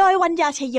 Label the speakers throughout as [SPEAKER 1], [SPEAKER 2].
[SPEAKER 1] โดยวัญญาชยโย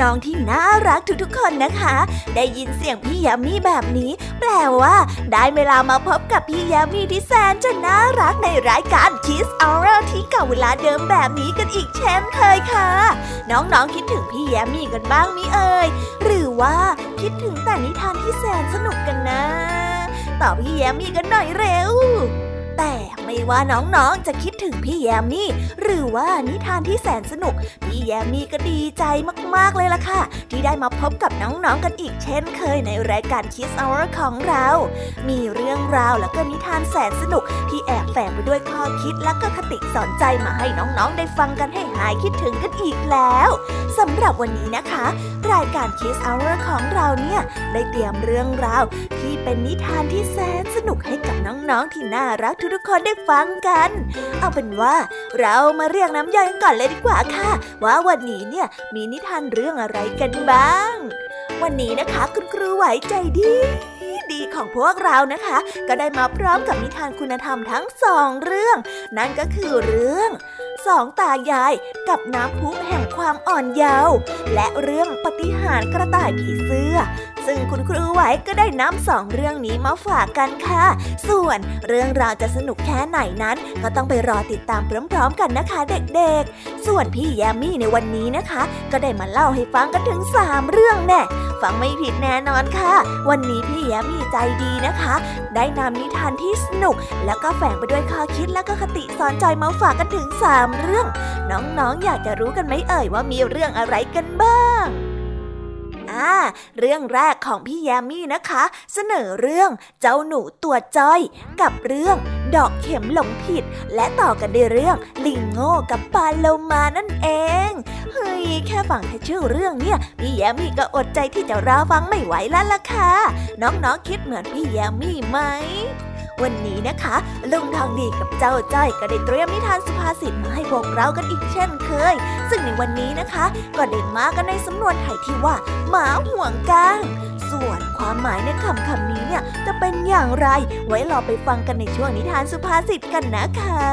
[SPEAKER 1] น้องๆที่น่ารักทุกๆคนนะคะ ได้ยินเสียงพี่ยามีแบบนี้ แปลว่า ได้เวลามาพบกับพี่ยามีที่แสนจะน่ารักในรายการ Kiss Hour ที่เก่าเวลาเดิมแบบนี้กันอีกเช่นเคยค่ะ น้องๆคิดถึงพี่ยามีกันบ้างมิเอ่ยหรือว่าคิดถึงแต่นิทานที่แสนสนุกกันนะตอบพี่ยามีกันหน่อยเร็ว แต่ไม่ว่าน้องๆจะคิดถึงพี่แยมมี่ หรือว่านิทานที่แสนสนุก พี่แยมมี่ก็ดีใจมากๆเลยล่ะค่ะ ที่ได้มาพบกับน้องๆกันอีกเช่นเคยในรายการคิสเอาของเรา มีเรื่องราวและก็นิทานแสนสนุก ที่แอบแฝงไปด้วยข้อคิดและก็คติสอนใจมาให้น้องๆได้ฟังกันให้หายคิดถึงกันอีกแล้วสำหรับวันนี้นะคะ รายการคิสเอาของเราเนี่ย ได้เตรียมเรื่องราวที่เป็นนิทานที่แสนสนุกให้กับน้องๆที่น่ารักทุกๆคนได้ฟังกัน เอาเป็นว่าเรามาเรียกน้ำย่อยกันก่อนเลยดีกว่าค่ะ ว่าวันนี้เนี่ยมีนิทานเรื่องอะไรกันบ้าง วันนี้นะคะคุณครูไหวใจดีดีของพวกเรานะคะ ก็ได้มาพร้อมกับนิทานคุณธรรมทั้งสองเรื่อง นั่นก็คือเรื่อง สองตายายกับน้ำพุแห่งความอ่อนเยาว์และเรื่องปฏิหารกระต่ายผีเสื้อ ซึ่งคุณครูไหวก็ได้นำสองเรื่องนี้มาฝากกันค่ะ ส่วนเรื่องราวจะสนุกแค่ไหนนั้น ก็ต้องไปรอติดตามพร้อมๆกันนะคะเด็กๆ ส่วนพี่แยมมี่ในวันนี้นะคะ ก็ได้มาเล่าให้ฟังกันถึง 3 เรื่องแน่ฟังไม่ผิดแน่นอนค่ะ วันนี้พี่แยมมี่ใจดีนะคะ ได้นำนิทานที่สนุก แล้วก็แฝงไปด้วยข้อคิดและก็คติสอนใจมาฝากกันถึง 3 เรื่อง น้องๆออยากจะรู้กันไหมเอ่ยว่ามีเรื่องอะไรกันบ้าง อ่าเรื่องแรกของพี่แยมมี่นะคะ เสนอเรื่องเจ้าหนูตัวจ้อย กับเรื่องดอกเข็มหลงผิด และต่อกันด้วยเรื่องลิงโง่กับปลาโลมานั่นเองเฮ้ยแค่ฟังแค่ชื่อเรื่องเนี่ยพี่แยมมี่ก็อดใจที่จะรอฟังไม่ไหวแล้วล่ะค่ะน้องๆคิดเหมือนพี่แยมมี่ไหม วันนี้นะคะ ลุงทองดีกับเจ้าจ้อยก็ได้เตรียมนิทานสุภาษิตมาให้พวกเรากันอีกเช่นเคย ซึ่งในวันนี้นะคะ ก็ได้มากันในสำนวนไทยที่ว่า หมาห่วงกางส่วนความหมายในคำคำนี้เนี่ยจะเป็นอย่างไร ไว้รอไปฟังกันในช่วงนิทานสุภาษิตกันนะคะ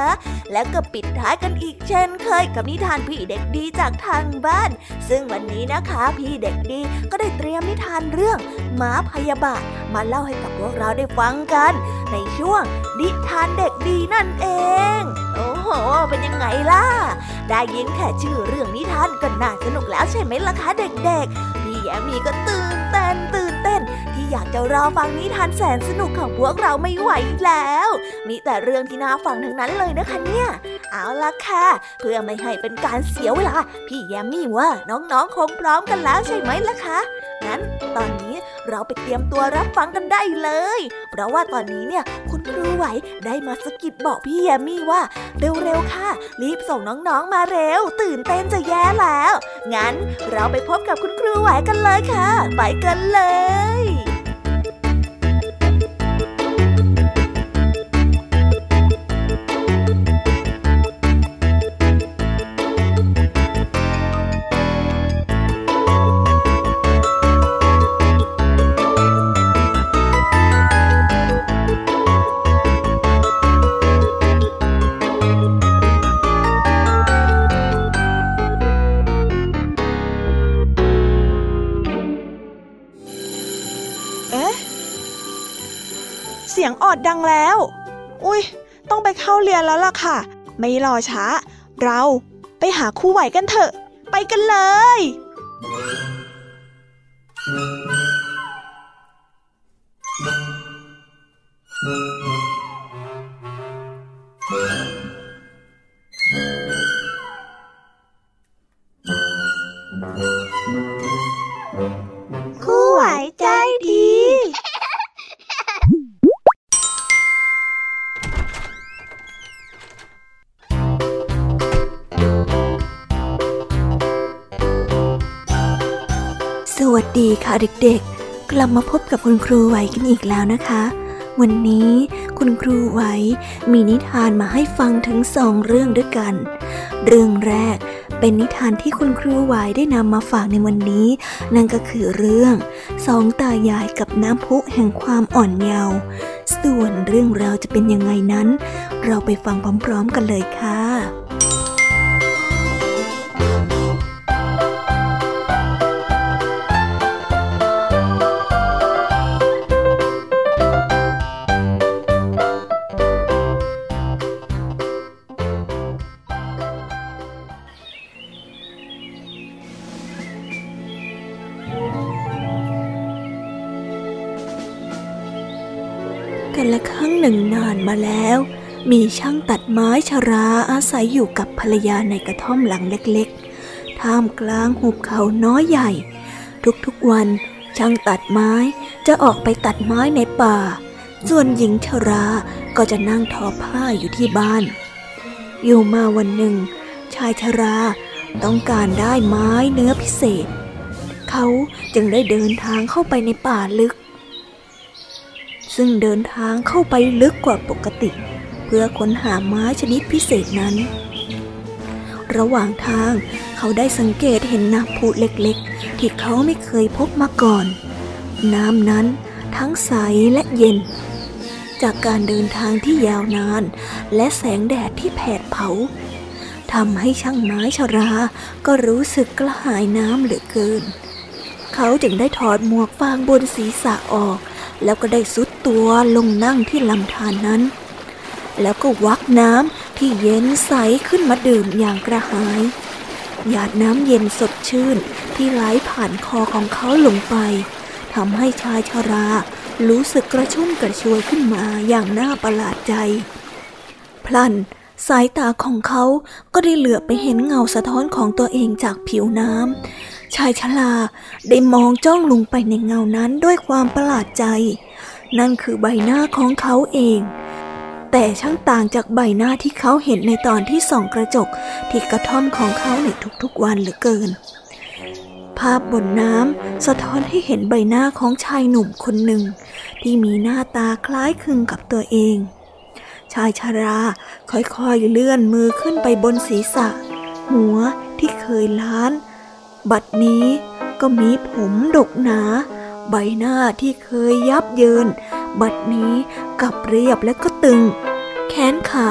[SPEAKER 1] และก็ปิดท้ายกันอีกเช่นเคยกับนิทานพี่เด็กดีจากทางบ้าน ซึ่งวันนี้นะคะพี่เด็กดีก็ได้เตรียมนิทานเรื่องหมาพยาบาทมาเล่าให้กับพวกเราได้ฟังกัน ในช่วง นิทานเด็กดีนั่นเอง โอ้โห เป็นยังไงล่ะ ได้ยินแค่ชื่อเรื่องนิทานก็น่าสนุกแล้วใช่ไหมล่ะคะเด็กๆ พี่แยมีก็ตื่นเต้นตื่นเต้น ที่อยากจะรอฟังนิทานแสนสนุกของพวกเราไม่ไหวแล้ว มีแต่เรื่องที่น่าฟังทั้งนั้นเลยนะคะเนี่ย เอาล่ะค่ะ เพื่อไม่ให้เป็นการเสียเวลา พี่แยมมี่ว่าน้องๆคงพร้อมกันแล้วใช่ไหมล่ะคะงั้นตอนนี้เราไปเตรียมตัวรับฟังกันได้เลย เพราะว่าตอนนี้เนี่ยคุณครูไหวได้มาสกิดบอกพี่แยมมี่ว่า เร็วๆค่ะ รีบส่งน้องๆมาเร็ว ตื่นเต้นจะแย่แล้ว งั้นเราไปพบกับคุณครูไหวกันเลยค่ะ ไปกันเลย
[SPEAKER 2] เข้าเรียนแล้วล่ะค่ะ ไม่รอช้า เราไปหาคู่ไหวกันเถอะ ไปกันเลย
[SPEAKER 1] ค่ะเด็กๆ กลับมาพบกับคุณครูไหวกันอีกแล้วนะคะ วันนี้คุณครูไหวมีนิทานมาให้ฟังถึงสองเรื่องด้วยกัน เรื่องแรกเป็นนิทานที่คุณครูไหวได้นำมาฝากในวันนี้ นั่นก็คือเรื่องสองตายายกับน้ำพุแห่งความอ่อนเยาว์ส่วนเรื่องราวจะเป็นยังไงนั้น เราไปฟังพร้อมๆกันเลยค่ะ หนึ่งนานมาแล้ว มีช่างตัดไม้ชราอาศัยอยู่กับภรรยาในกระท่อมหลังเล็กๆ ท่ามกลางหุบเขาน้อยใหญ่ ทุกๆวันช่างตัดไม้จะออกไปตัดไม้ในป่า ส่วนหญิงชราก็จะนั่งทอผ้าอยู่ที่บ้าน อยู่มาวันหนึ่ง ชายชราต้องการได้ไม้เนื้อพิเศษ เขาจึงได้เดินทางเข้าไปในป่าลึก ซึ่งเดินทางเข้าไปลึกกว่าปกติ เพื่อค้นหาไม้ชนิดพิเศษนั้น ระหว่างทางเขาได้สังเกตเห็นน้ำพุเล็กๆ ที่เขาไม่เคยพบมาก่อน น้ำนั้นทั้งใสและเย็น จากการเดินทางที่ยาวนาน และแสงแดดที่แผดเผาทำให้ช่างไม้ชรา ก็รู้สึกกระหายน้ำเหลือเกิน เขา
[SPEAKER 3] เขาจึงได้ถอดหมวกฟางบนศีรษะออก แล้วก็ได้สุดตัวลงนั่งที่ลำธารนนั้น แล้วก็วักน้ำที่เย็นใสขึ้นมาดื่มอย่างกระหาย หยาดน้ำเย็นสดชื่นที่ไหลผ่านคอของเขาลงไปทำให้ชายชรา รู้สึกกระชุ่มกระชวยขึ้นมาอย่างน่าประหลาดใจ พลันสายตาของเขาก็ได้เหลือไปเห็นเงาสะท้อนของตัวเองจากผิวน้ำ ชายชราได้มองจ้องลงไปในเงานั้นด้วยความประหลาดใจ นั่นคือใบหน้าของเขาเอง แต่ช่างต่างจากใบหน้าที่เขาเห็นในตอนที่ส่องกระจกที่กระท่อมของเขาในทุกๆวันเหลือเกิน ภาพบนน้ำสะท้อนให้เห็นใบหน้าของชายหนุ่มคนหนึ่ง ที่มีหน้าตาคล้ายคลึงกับตัวเอง ชายชาราค่อยๆเลื่อนมือขึ้นไปบนศีรษะ หัวที่เคยล้าน บัดนี้ก็มีผมดกหนา ใบหน้าที่เคยยับเยิน บัดนี้กลับเรียบและก็ตึง แขนขา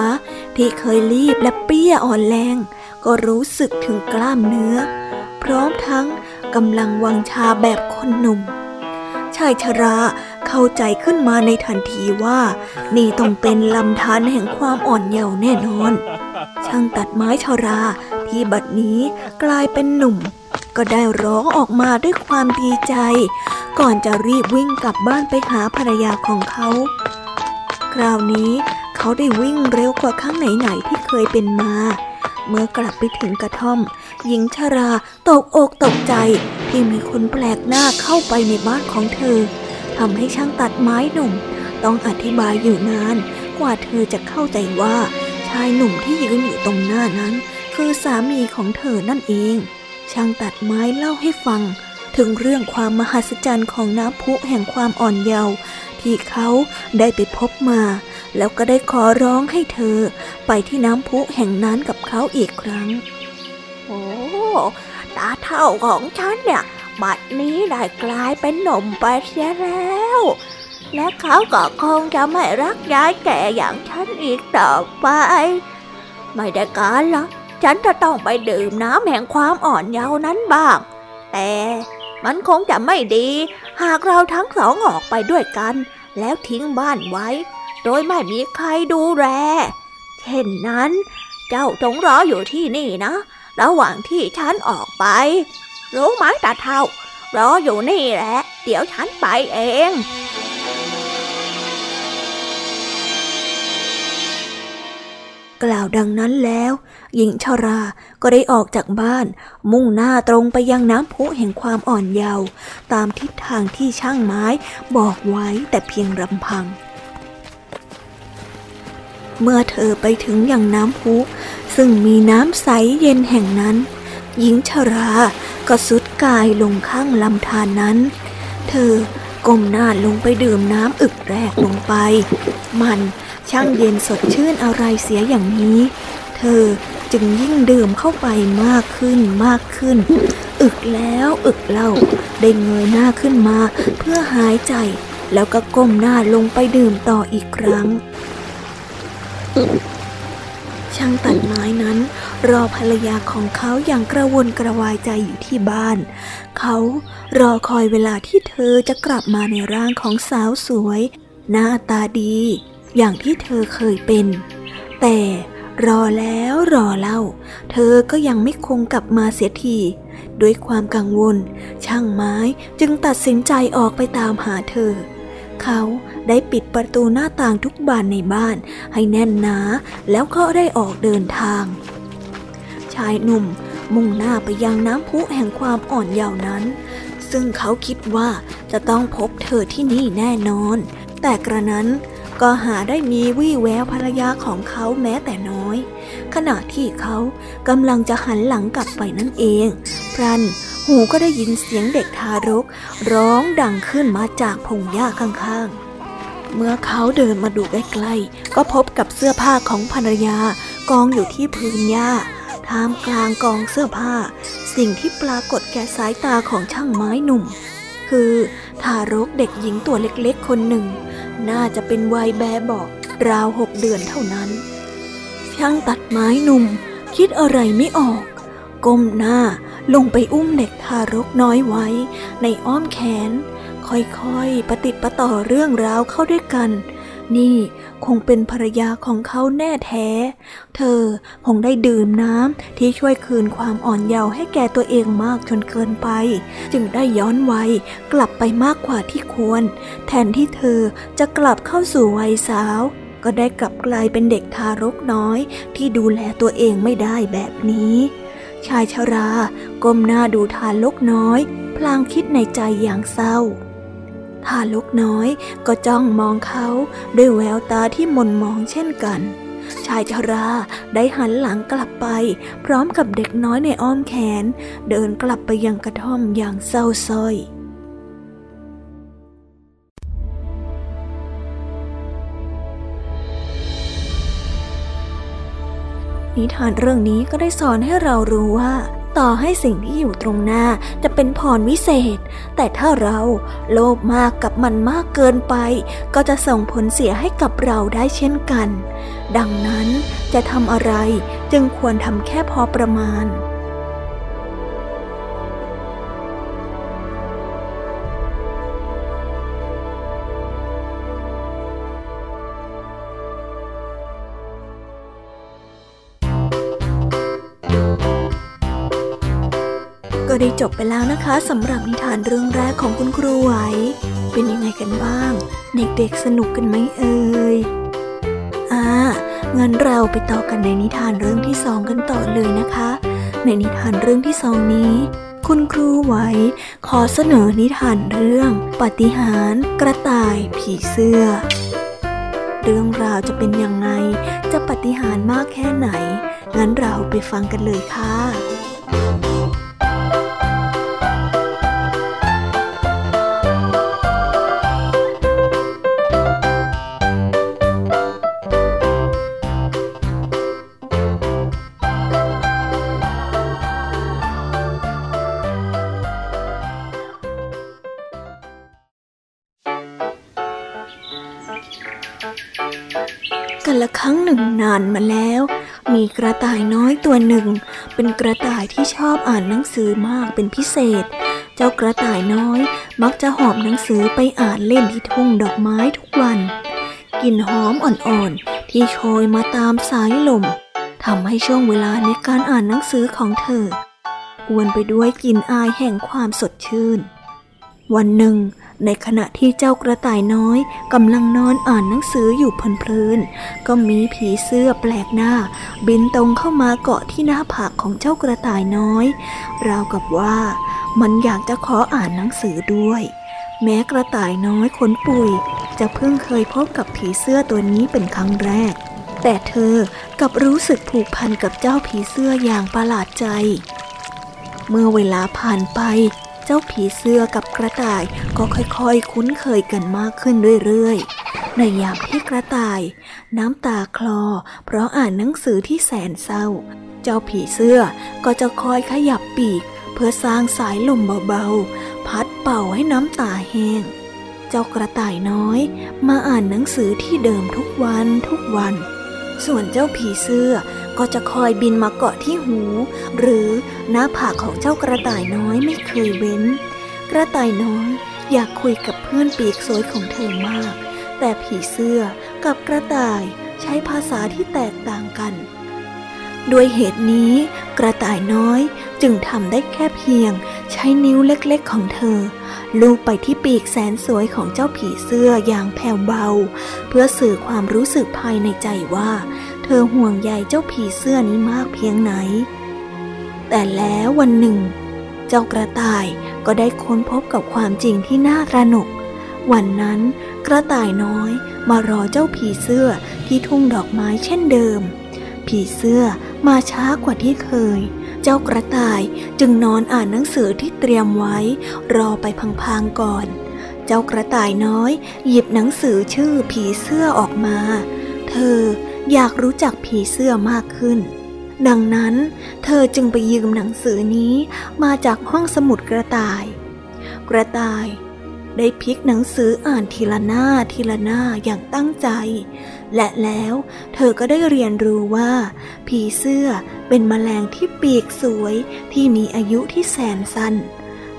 [SPEAKER 3] ที่เคยรีบและเปี้ยอ่อนแรง ก็รู้สึกถึงกล้ามเนื้อ พร้อมทั้งกำลังวังชาแบบคนหนุ่มชายชราเข้าใจขึ้นมาในทันทีว่า นี่ต้องเป็นลำธารแห่งความอ่อนเยาว์แน่นอน ช่างตัดไม้ชราที่บัดนี้กลายเป็นหนุ่ม ก็ได้ร้องออกมาด้วยความดีใจ ก่อนจะรีบวิ่งกลับบ้านไปหาภรรยาของเขา คราวนี้เขาได้วิ่งเร็วกว่าครั้งไหนๆที่เคยเป็นมา เมื่อกลับไปถึงกระท่อม หญิงชาราตกอกตกใจที่มีคนแปลกหน้าเข้าไปในบ้านของเธอทำให้ช่างตัดไม้หนุ่ม ต้องอธิบายอยู่นาน กว่าเธอจะเข้าใจว่า ชายหนุ่มที่ยืนอยู่ตรงหน้านั้น คือสามีของเธอนั่นเอง ช่างตัดไม้เล่าให้ฟัง ถึงเรื่องความมหัศจรรย์ของน้ำพุแห่งความอ่อนเยาว์ที่เขาได้ไปพบมา แล้วก็ได้ขอร้องให้เธอ ไปที่น้ำพุแห่งนั้นกับเขาอีกครั้ง โอ้ตาเท่าของฉันเนี่ยบัดนี้ได้กลายเป็นหนุ่มไปเสียแล้ว และเขาก็คงจะไม่รักยายแก่อย่างฉันอีกต่อไป ไม่ได้การละ ฉันจะต้องไปดื่มน้ำแห่งความอ่อนเยาว์นั้นบ้าง แต่มันคงจะไม่ดี หากเราทั้งสองออกไปด้วยกัน แล้วทิ้งบ้านไว้ โดยไม่มีใครดูแลเช่นนั้น เจ้าจงรออยู่ที่นี่นะ ระหว่างที่ฉันออกไป รู้ไหมตาเท่ารออยู่นี่แหละ เดี๋ยวฉันไปเองกล่าวดังนั้นแล้ว หญิงชราก็ได้ออกจากบ้าน มุ่งหน้าตรงไปยังน้ำพุแห่งความอ่อนเยาว์ตามทิศทางที่ช่างไม้บอกไว้แต่เพียงรำพัง เมื่อเธอไปถึงย่างน้ำพุ ซึ่งมีน้ำใสเย็นแห่งนั้น หญิงชราก็สุดกายลงข้างลำธารนนั้น เธอก้มหน้าลงไปดื่มน้ำอึกแรกลงไป มันช่างเย็นสดชื่นอะไรเสียอย่างนี้ เธอ จึงยิ่งดื่มเข้าไปมากขึ้นมากขึ้น อึกแล้วอึกเล่าได้เงยหน้าขึ้นมาเพื่อหายใจ แล้วก็ก้มหน้าลงไปดื่มต่ออีกครั้ง ช่างตัดไม้นั้น รอภรรยาของเขาอย่างกระวนกระวายใจอยู่ที่บ้าน เขารอคอยเวลาที่เธอจะกลับมาในร่างของสาวสวย หน้าตาดี อย่างที่เธอเคยเป็น แต่ รอแล้วรอเล่า เธอก็ยังไม่คงกลับมาเสียทีด้วยความกังวล ช่างไม้จึงตัดสินใจออกไปตามหาเธอ เขาได้ปิดประตูหน้าต่างทุกบานในบ้าน ให้แน่นหนาแล้วก็ได้ออกเดินทาง ชายหนุ่มมุ่งหน้าไปยังน้ำพุแห่งความอ่อนเยาว์นั้น ซึ่งเขาคิดว่าจะต้องพบเธอที่นี่แน่นอน แต่กระนั้นก็หาได้มีวี่แววภรรยาของเขาแม้แต่น้อย ขณะที่เขากำลังจะหันหลังกลับไปนั่นเอง พรันหูก็ได้ยินเสียงเด็กทารก ร้องดังขึ้นมาจากพงหญ้าข้างๆ เมื่อเขาเดินมาดูใกล้ๆ ก็พบกับเสื้อผ้าของภรรยากองอยู่ที่พื้นหญ้าท่ามกลางกองเสื้อผ้า สิ่งที่ปรากฏแก่สายตาของช่างไม้หนุ่ม คือทารกเด็กหญิงตัวเล็กๆ คนหนึ่ง น่าจะเป็นวัยแบเบอกราวหกเดือนเท่านั้น ช่างตัดไม้หนุ่ม คิดอะไรไม่ออก ก้มหน้าลงไปอุ้มเด็กทารกน้อยไว้ ในอ้อมแขน ค่อยๆ ปฏิปต่อเรื่องราวเข้าด้วยกัน นี่คงเป็นภรรยาของเขาแน่แท้ เธอคงได้ดื่มน้ำที่ช่วยคืนความอ่อนเยาว์ให้แก่ตัวเองมากจนเกินไป จึงได้ย้อนวัยกลับไปมากกว่าที่ควร แทนที่เธอจะกลับเข้าสู่วัยสาว ก็ได้กลับกลายเป็นเด็กทารกน้อยที่ดูแลตัวเองไม่ได้แบบนี้ ชายชราก้มหน้าดูทารกน้อย พลางคิดในใจอย่างเศร้า ทารกน้อยก็จ้องมองเขาด้วยแววตาที่มนมองเช่นกัน ชายชราได้หันหลังกลับไป พร้อมกับเด็กน้อยในอ้อมแขน เดินกลับไปยังกระท่อมอย่างเศร้าส้อย นิทานเรื่องนี้ก็ได้สอนให้เรารู้ว่า ต่อให้สิ่งที่อยู่ตรงหน้าจะเป็นพรวิเศษ แต่ถ้าเราโลภมากกับมันมากเกินไป ก็จะส่งผลเสียให้กับเราได้เช่นกัน ดังนั้นจะทำอะไรจึงควรทำแค่พอประมาณ จบไปแล้วนะคะสำหรับนิทานเรื่องแรกของคุณครูไหว เป็นยังไงกันบ้าง เด็กๆสนุกกันไหมเอ่ยอ่างั้นเราไปต่อกันในนิทานเรื่องที่สองกันต่อเลยนะคะ ในนิทานเรื่องที่สองนี้ คุณครูไหว ขอเสนอนิทานเรื่อง ปฏิหารกระต่ายผีเสื้อ เรื่องราวจะเป็นยังไง จะปฏิหารมากแค่ไหน งั้นเราไปฟังกันเลยค่ะ มีกระต่ายน้อยตัวหนึ่ง เป็นกระต่ายที่ชอบอ่านหนังสือมากเป็นพิเศษ เจ้ากระต่ายน้อย มักจะหอบหนังสือไปอ่านเล่นที่ทุ่งดอกไม้ทุกวันกลิ่นหอมอ่อนๆ ที่โชยมาตามสายลมทำให้ช่วงเวลาในการอ่านหนังสือของเธออวนไปด้วยกลิ่นอายแห่งความสดชื่น วันหนึ่ง ในขณะที่เจ้ากระต่ายน้อยกำลังนอนอ่านหนังสืออยู่เพลินๆก็มีผีเสื้อแปลกหน้า บินตรงเข้ามาเกาะที่หน้าผากของเจ้ากระต่ายน้อย ราวกับว่ามันอยากจะขออ่านหนังสือด้วย แม้กระต่ายน้อยขนปุย จะเพิ่งเคยพบกับผีเสื้อตัวนี้เป็นครั้งแรก แต่เธอกับรู้สึกผูกพันกับเจ้าผีเสื้ออย่างประหลาดใจเมื่อเวลาผ่านไป จ้าผีเสื้อกับกระต่ายก็ค่อยๆ คุ้นเคยกันมากขึ้นเรื่อยๆ ในยามที่กระต่าย น้ำตาคลอ เพราะอ่านหนังสือที่แสนเศร้า เจ้าผีเสื้อก็จะคอยขยับปีก เพื่อสร้างสายลมเบาๆ พัดเป่าให้น้ำตาแห้ง เจ้ากระต่ายน้อย มาอ่านหนังสือที่เดิมทุกวันทุกวัน ส่วนเจ้าผีเสื้อก็จะคอยบินมาเกาะที่หู หรือหน้าผากของเจ้ากระต่ายน้อยไม่เคยเว้น กระต่ายน้อยอยากคุยกับเพื่อนปีกสวยของเธอมาก แต่ผีเสื้อกับกระต่ายใช้ภาษาที่แตกต่างกัน ด้วยเหตุนี้ กระต่ายน้อย จึงทำได้แค่เพียง ใช้นิ้วเล็กๆของเธอ ลูบไปที่ปีกแสนสวยของเจ้าผีเสื้ออย่างแผ่วเบา เพื่อสื่อความรู้สึกภายในใจว่า เธอห่วงใยเจ้าผีเสื้อนี้มากเพียงไหน แต่แล้ววันหนึ่ง เจ้ากระต่ายก็ได้ค้นพบกับความจริงที่น่าระหนก วันนั้นกระต่ายน้อยมารอเจ้าผีเสื้อที่ทุ่งดอกไม้เช่นเดิม ผีเสื้อมาช้ากว่าที่เคย เจ้ากระต่ายจึงนอนอ่านหนังสือที่เตรียมไว้ รอไปพังๆก่อน เจ้ากระต่ายน้อย หยิบหนังสือชื่อผีเสื้อออกมา เธออยากรู้จักผีเสื้อมากขึ้น ดังนั้น เธอจึงไปยืมหนังสือนี้มาจากห้องสมุดกระต่าย กระต่าย ได้พลิกหนังสืออ่านทีละหน้าทีละหน้าอย่างตั้งใจ และแล้วเธอก็ได้เรียนรู้ว่า ผีเสื้อเป็นแมลงที่ปีกสวยที่มีอายุที่แสนสั้น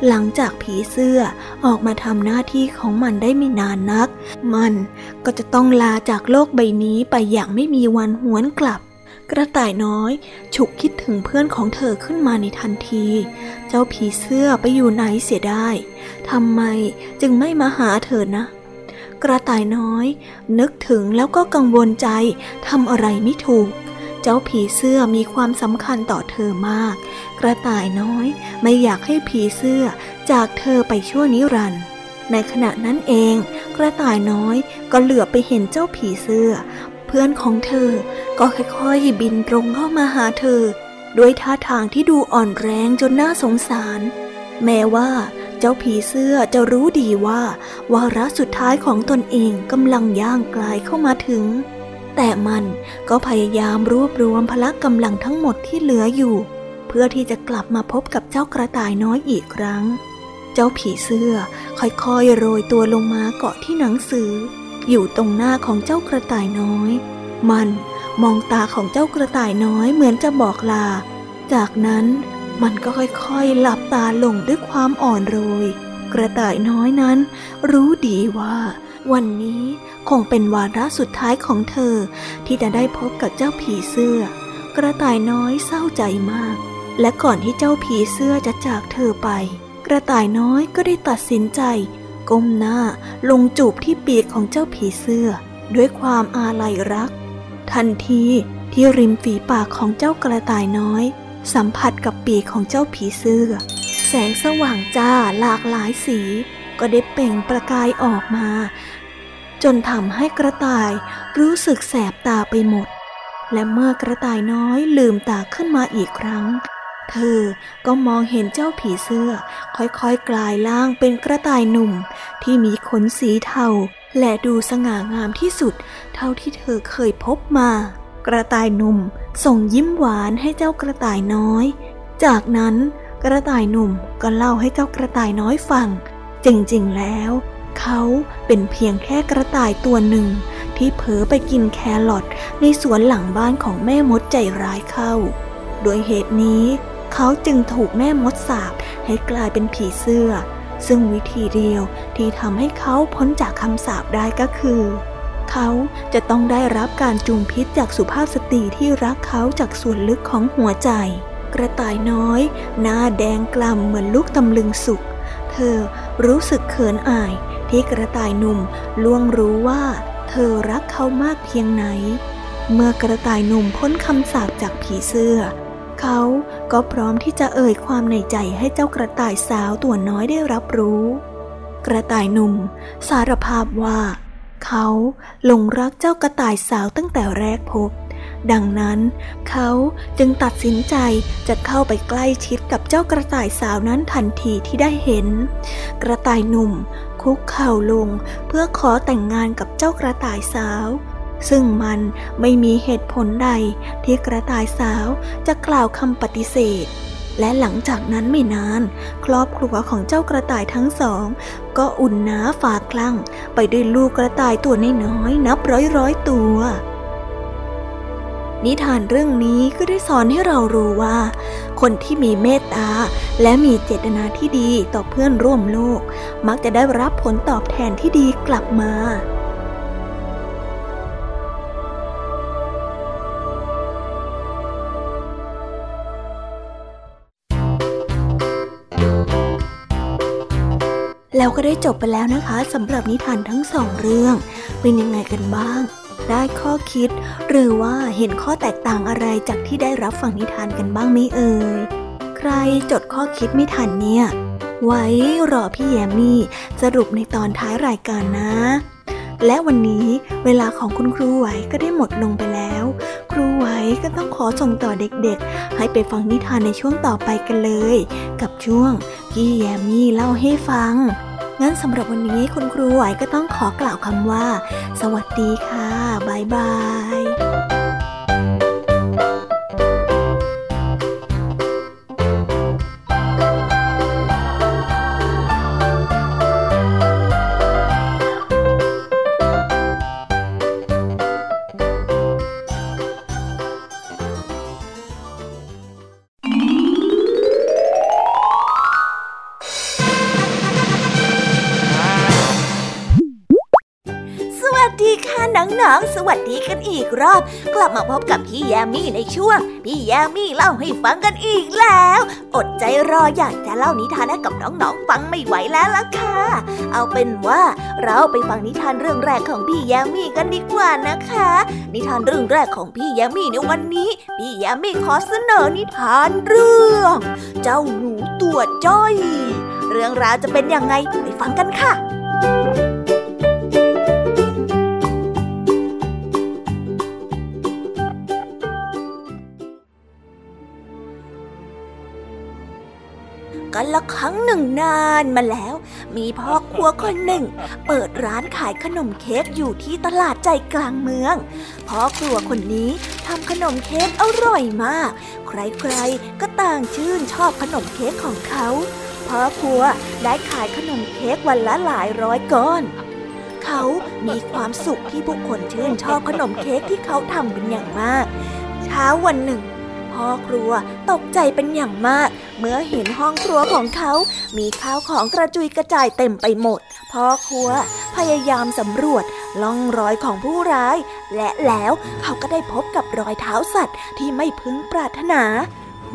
[SPEAKER 3] หลังจากผีเสื้อออกมาทำหน้าที่ของมันได้ไม่นานนัก มันก็จะต้องลาจากโลกใบนี้ไปอย่างไม่มีวันหวนกลับกระต่ายน้อย ฉุกคิดถึงเพื่อนของเธอขึ้นมาในทันที เจ้าผีเสื้อไปอยู่ไหนเสียได้ ทำไมจึงไม่มาหาเธอนะ กระต่ายน้อย นึกถึงแล้วก็กังวลใจทำอะไรไม่ถูก เจ้าผีเสื้อมีความสำคัญต่อเธอมาก กระต่ายน้อยไม่อยากให้ผีเสื้อจากเธอไปชั่วนิรันดร์ในขณะนั้นเอง กระต่ายน้อยก็เหลือไปเห็นเจ้าผีเสื้อ เพื่อนของเธอ ก็ค่อยๆบินตรงเข้ามาหาเธอ ด้วยท่าทางที่ดูอ่อนแรงจนน่าสงสาร แม้ว่า เจ้าผีเสื้อจะรู้ดีว่า วาระสุดท้ายของตนเองกำลังย่างกลายเข้ามาถึง แต่มันก็พยายามรวบรวมพละกำลังทั้งหมดที่เหลืออยู่ เพื่อที่จะกลับมาพบกับเจ้ากระต่ายน้อยอีกครั้ง เจ้าผีเสื้อค่อยๆโรยตัวลงมาเกาะที่หนังสือ อยู่ตรงหน้าของเจ้ากระต่ายน้อย มันมองตาของเจ้ากระต่ายน้อยเหมือนจะบอกลา จากนั้น มันก็ค่อยๆ หลับตาลงด้วยความอ่อนโรย กระต่ายน้อยนั้น รู้ดีว่า วันนี้คงเป็นวาระสุดท้ายของเธอ ที่จะได้พบกับเจ้าผีเสื้อ กระต่ายน้อยเศร้าใจมาก และก่อนที่เจ้าผีเสื้อจะจากเธอไป กระต่ายน้อยก็ได้ตัดสินใจ ก้มหน้าลงจูบที่ปีกของเจ้าผีเสื้อ ด้วยความอาลัยรัก ทันทีที่ริมฝีปากของเจ้ากระต่ายน้อย สัมผัสกับปีกของเจ้าผีเสื้อ แสงสว่างจ้าหลากหลายสี ก็ได้เปล่งประกายออกมา จนทำให้กระต่ายรู้สึกแสบตาไปหมด และเมื่อกระต่ายน้อยลืมตาขึ้นมาอีกครั้ง เธอก็มองเห็นเจ้าผีเสื้อ ค่อยๆกลายร่างเป็นกระต่ายหนุ่ม ที่มีขนสีเทาและดูสง่างามที่สุด เท่าที่เธอเคยพบมากระต่ายหนุ่ม ส่งยิ้มหวานให้เจ้ากระต่ายน้อย จากนั้นกระต่ายหนุ่มก็เล่าให้เจ้ากระต่ายน้อยฟัง จริงๆแล้ว เขาเป็นเพียงแค่กระต่ายตัวหนึ่ง ที่เผลอไปกินแครอทในสวนหลังบ้านของแม่มดใจร้ายเข้า โดยเหตุนี้ เขาจึงถูกแม่มดสาบให้กลายเป็นผีเสื้อ ซึ่งวิธีเดียวที่ทำให้เขาพ้นจากคำสาปได้ก็คือ เขาจะต้องได้รับการจูงพิษจากสุภาพสตรีที่รักเขาจากส่วนลึกของหัวใจ กระต่ายน้อย หน้าแดงกล่ำเหมือนลูกตำลึงสุก เธอรู้สึกเขินอายที่กระต่ายหนุ่มล่วงรู้ว่า เธอรักเขามากเพียงไหน เมื่อกระต่ายหนุ่มพ้นคำสาปจากผีเสื้อ เขาก็พร้อมที่จะเอ่ยความในใจให้เจ้ากระต่ายสาวตัวน้อยได้รับรู้ กระต่ายหนุ่ม สารภาพว่า เขาหลงรักเจ้ากระต่ายสาวตั้งแต่แรกพบ ดังนั้น เขาจึงตัดสินใจจะเข้าไปใกล้ชิดกับเจ้ากระต่ายสาวนั้นทันทีที่ได้เห็น กระต่ายหนุ่ม คุกเข่าลงเพื่อขอแต่งงานกับเจ้ากระต่ายสาวซึ่งมันไม่มีเหตุผลใดที่กระต่ายสาวจะกล่าวคำปฏิเสธ และหลังจากนั้นไม่นาน ครอบครัวของเจ้ากระต่ายทั้งสอง ก็อุ่นหนาฝาคลั่ง ไปด้วยลูกกระต่ายตัวน้อยๆนับร้อยร้อยตัว นิทานเรื่องนี้ก็ได้สอนให้เรารู้ว่า คนที่มีเมตตาและมีเจตนาที่ดีต่อเพื่อนร่วมโลก มักจะได้รับผลตอบแทนที่ดีกลับมา แล้วก็ได้จบไปแล้วนะคะสำหรับนิทานทั้งสองเรื่อง เป็นยังไงกันบ้าง ได้ข้อคิด หรือว่าเห็นข้อแตกต่างอะไรจากที่ได้รับฟังนิทานกันบ้างไหมเอ่ยใครจดข้อคิดไม่ทันเนี่ย ไว้รอพี่แยมมี่สรุปในตอนท้ายรายการนะ และวันนี้เวลาของคุณครูไหวก็ได้หมดลงไปแล้ว ครูไหวก็ต้องขอส่งต่อเด็กๆ ให้ไปฟังนิทานในช่วงต่อไปกันเลย กับช่วงพี่แยมมี่เล่าให้ฟัง งั้นสำหรับวันนี้คุณครูไหวก็ต้องขอกล่าวคำว่า สวัสดีค่ะ บ๊ายบาย้องๆ ส
[SPEAKER 1] วัสดีกันอีกรอบ กลับมาพบกับพี่แยมมี่ในช่วง พี่แยมมี่เล่าให้ฟังกันอีกแล้ว อดใจรออยากจะเล่านิทานให้กับน้องๆ ฟังไม่ไหวแล้วล่ะค่ะ เอาเป็นว่าเราไปฟังนิทานเรื่องแรกของพี่แยมมี่กันดีกว่านะคะ นิทานเรื่องแรกของพี่แยมมี่ในวันนี้ พี่แยมมี่ขอเสนอนิทานเรื่อง เจ้าหนูตัวจ้อย เรื่องราวจะเป็นยังไงไปฟังกันค่ะ กันละครั้งหนึ่งนานมาแล้ว มีพ่อครัวคนหนึ่ง เปิดร้านขายขนมเค้กอยู่ที่ตลาดใจกลางเมือง พ่อครัวคนนี้ทำขนมเค้กอร่อยมาก ใครๆก็ต่างชื่นชอบขนมเค้กของเขาพ่อครัวได้ขายขนมเค้กวันละหลายร้อยก้อนเขามีความสุขที่ผู้คนชื่นชอบขนมเค้กที่เขาทำเป็นอย่างมาก เช้าวันหนึ่ง พ่อครัวตกใจเป็นอย่างมาก เมื่อเห็นห้องครัวของเขา มีข้าวของกระจุยกระจายเต็มไปหมด พ่อครัวพยายามสำรวจล่องรอยของผู้ร้าย และแล้วเขาก็ได้พบกับรอยเท้าสัตว์ที่ไม่พึงปรารถนา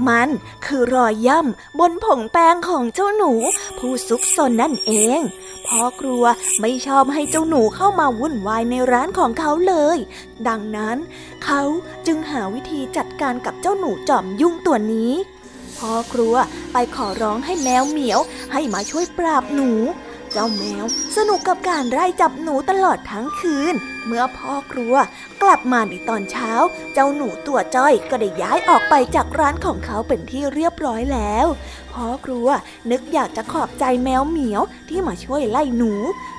[SPEAKER 1] มันคือรอยย่ำบนผงแป้งของเจ้าหนู ผู้ซุกซนนั่นเองพ่อครัวไม่ชอบให้เจ้าหนูเข้ามาวุ่นวายในร้านของเขาเลย ดังนั้นเขาจึงหาวิธีจัดการกับเจ้าหนูจอมยุ่งตัวนี้พ่อครัวไปขอร้องให้แมวเหมียวให้มาช่วยปราบหนู เจ้าแมวสนุกกับการไล่จับหนูตลอดทั้งคืน เมื่อพ่อครัวกลับมาในตอนเช้า เจ้าหนูตัวจ้อยก็ได้ย้ายออกไปจากร้านของเขาเป็นที่เรียบร้อยแล้วพ่อครัวนึกอยากจะขอบใจแมวเหมียวที่มาช่วยไล่หนู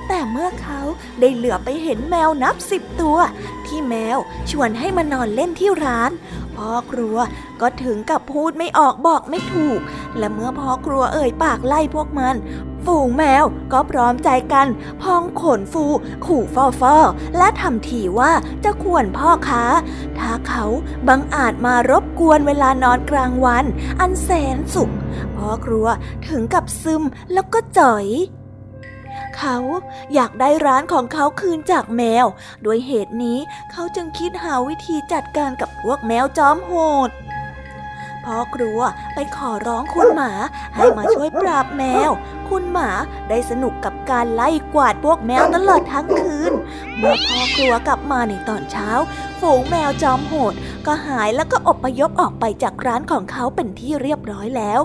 [SPEAKER 1] แต่เมื่อเขาได้เหลือไปเห็นแมวนับสิบตัว ที่แมวชวนให้มานอนเล่นที่ร้าน พ่อครัวก็ถึงกับพูดไม่ออกบอกไม่ถูก และเมื่อพ่อครัวเอ่ยปากไล่พวกมัน ฝูงแมวก็พร้อมใจกันพองขนฟู ขู่ฟอฟอและทำทีว่าจะข่วนพ่อค้า ถ้าเขาบังอาจมารบกวนเวลานอนกลางวัน อันแสนสุข พ่อครัวถึงกับซึมแล้วก็จ่อย เขาอยากได้ร้านของเขาคืนจากแมวโดยเหตุนี้เขาจึงคิดหาวิธีจัดการกับพวกแมวจอมโหดพ่อครัวไปขอร้องคุณหมาให้มาช่วยปราบแมว คุณหมาได้สนุกกับการไล่กวาดพวกแมวตลอดทั้งคืน เมื่อพ่อกลัวกลับมาในตอนเช้า ฝูงแมวจอมโหด ก็หายแล้วก็อบพยพออกไปจากร้านของเขาเป็นที่เรียบร้อยแล้ว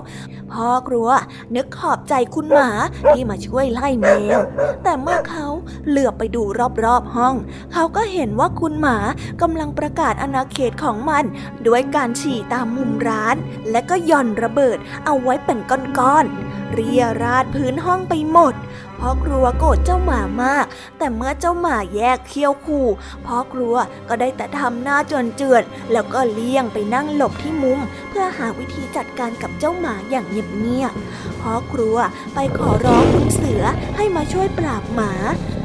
[SPEAKER 1] พ่อกลัวนึกขอบใจคุณหมาที่มาช่วยไล่แมว แต่เมื่อเขาเหลือไปดูรอบๆห้อง เขาก็เห็นว่าคุณหมากำลังประกาศอาณาเขตของมัน ด้วยการฉี่ตามมุมร้าน และก็ย่อนระเบิดเอาไว้เป็นก้อนๆ เรียราดพื้นห้องไปหมดพ่อครัวโกรธเจ้าหมามาก แต่เมื่อเจ้าหมาแยกเคี้ยวคู่พ่อครัวก็ได้แต่ทำหน้าจนเจือนแล้วก็เลี่ยงไปนั่งหลบที่มุม เพื่อหาวิธีจัดการกับเจ้าหมาอย่างเงียบๆพ่อครัวไปขอร้องคุณเสือให้มาช่วยปราบหมา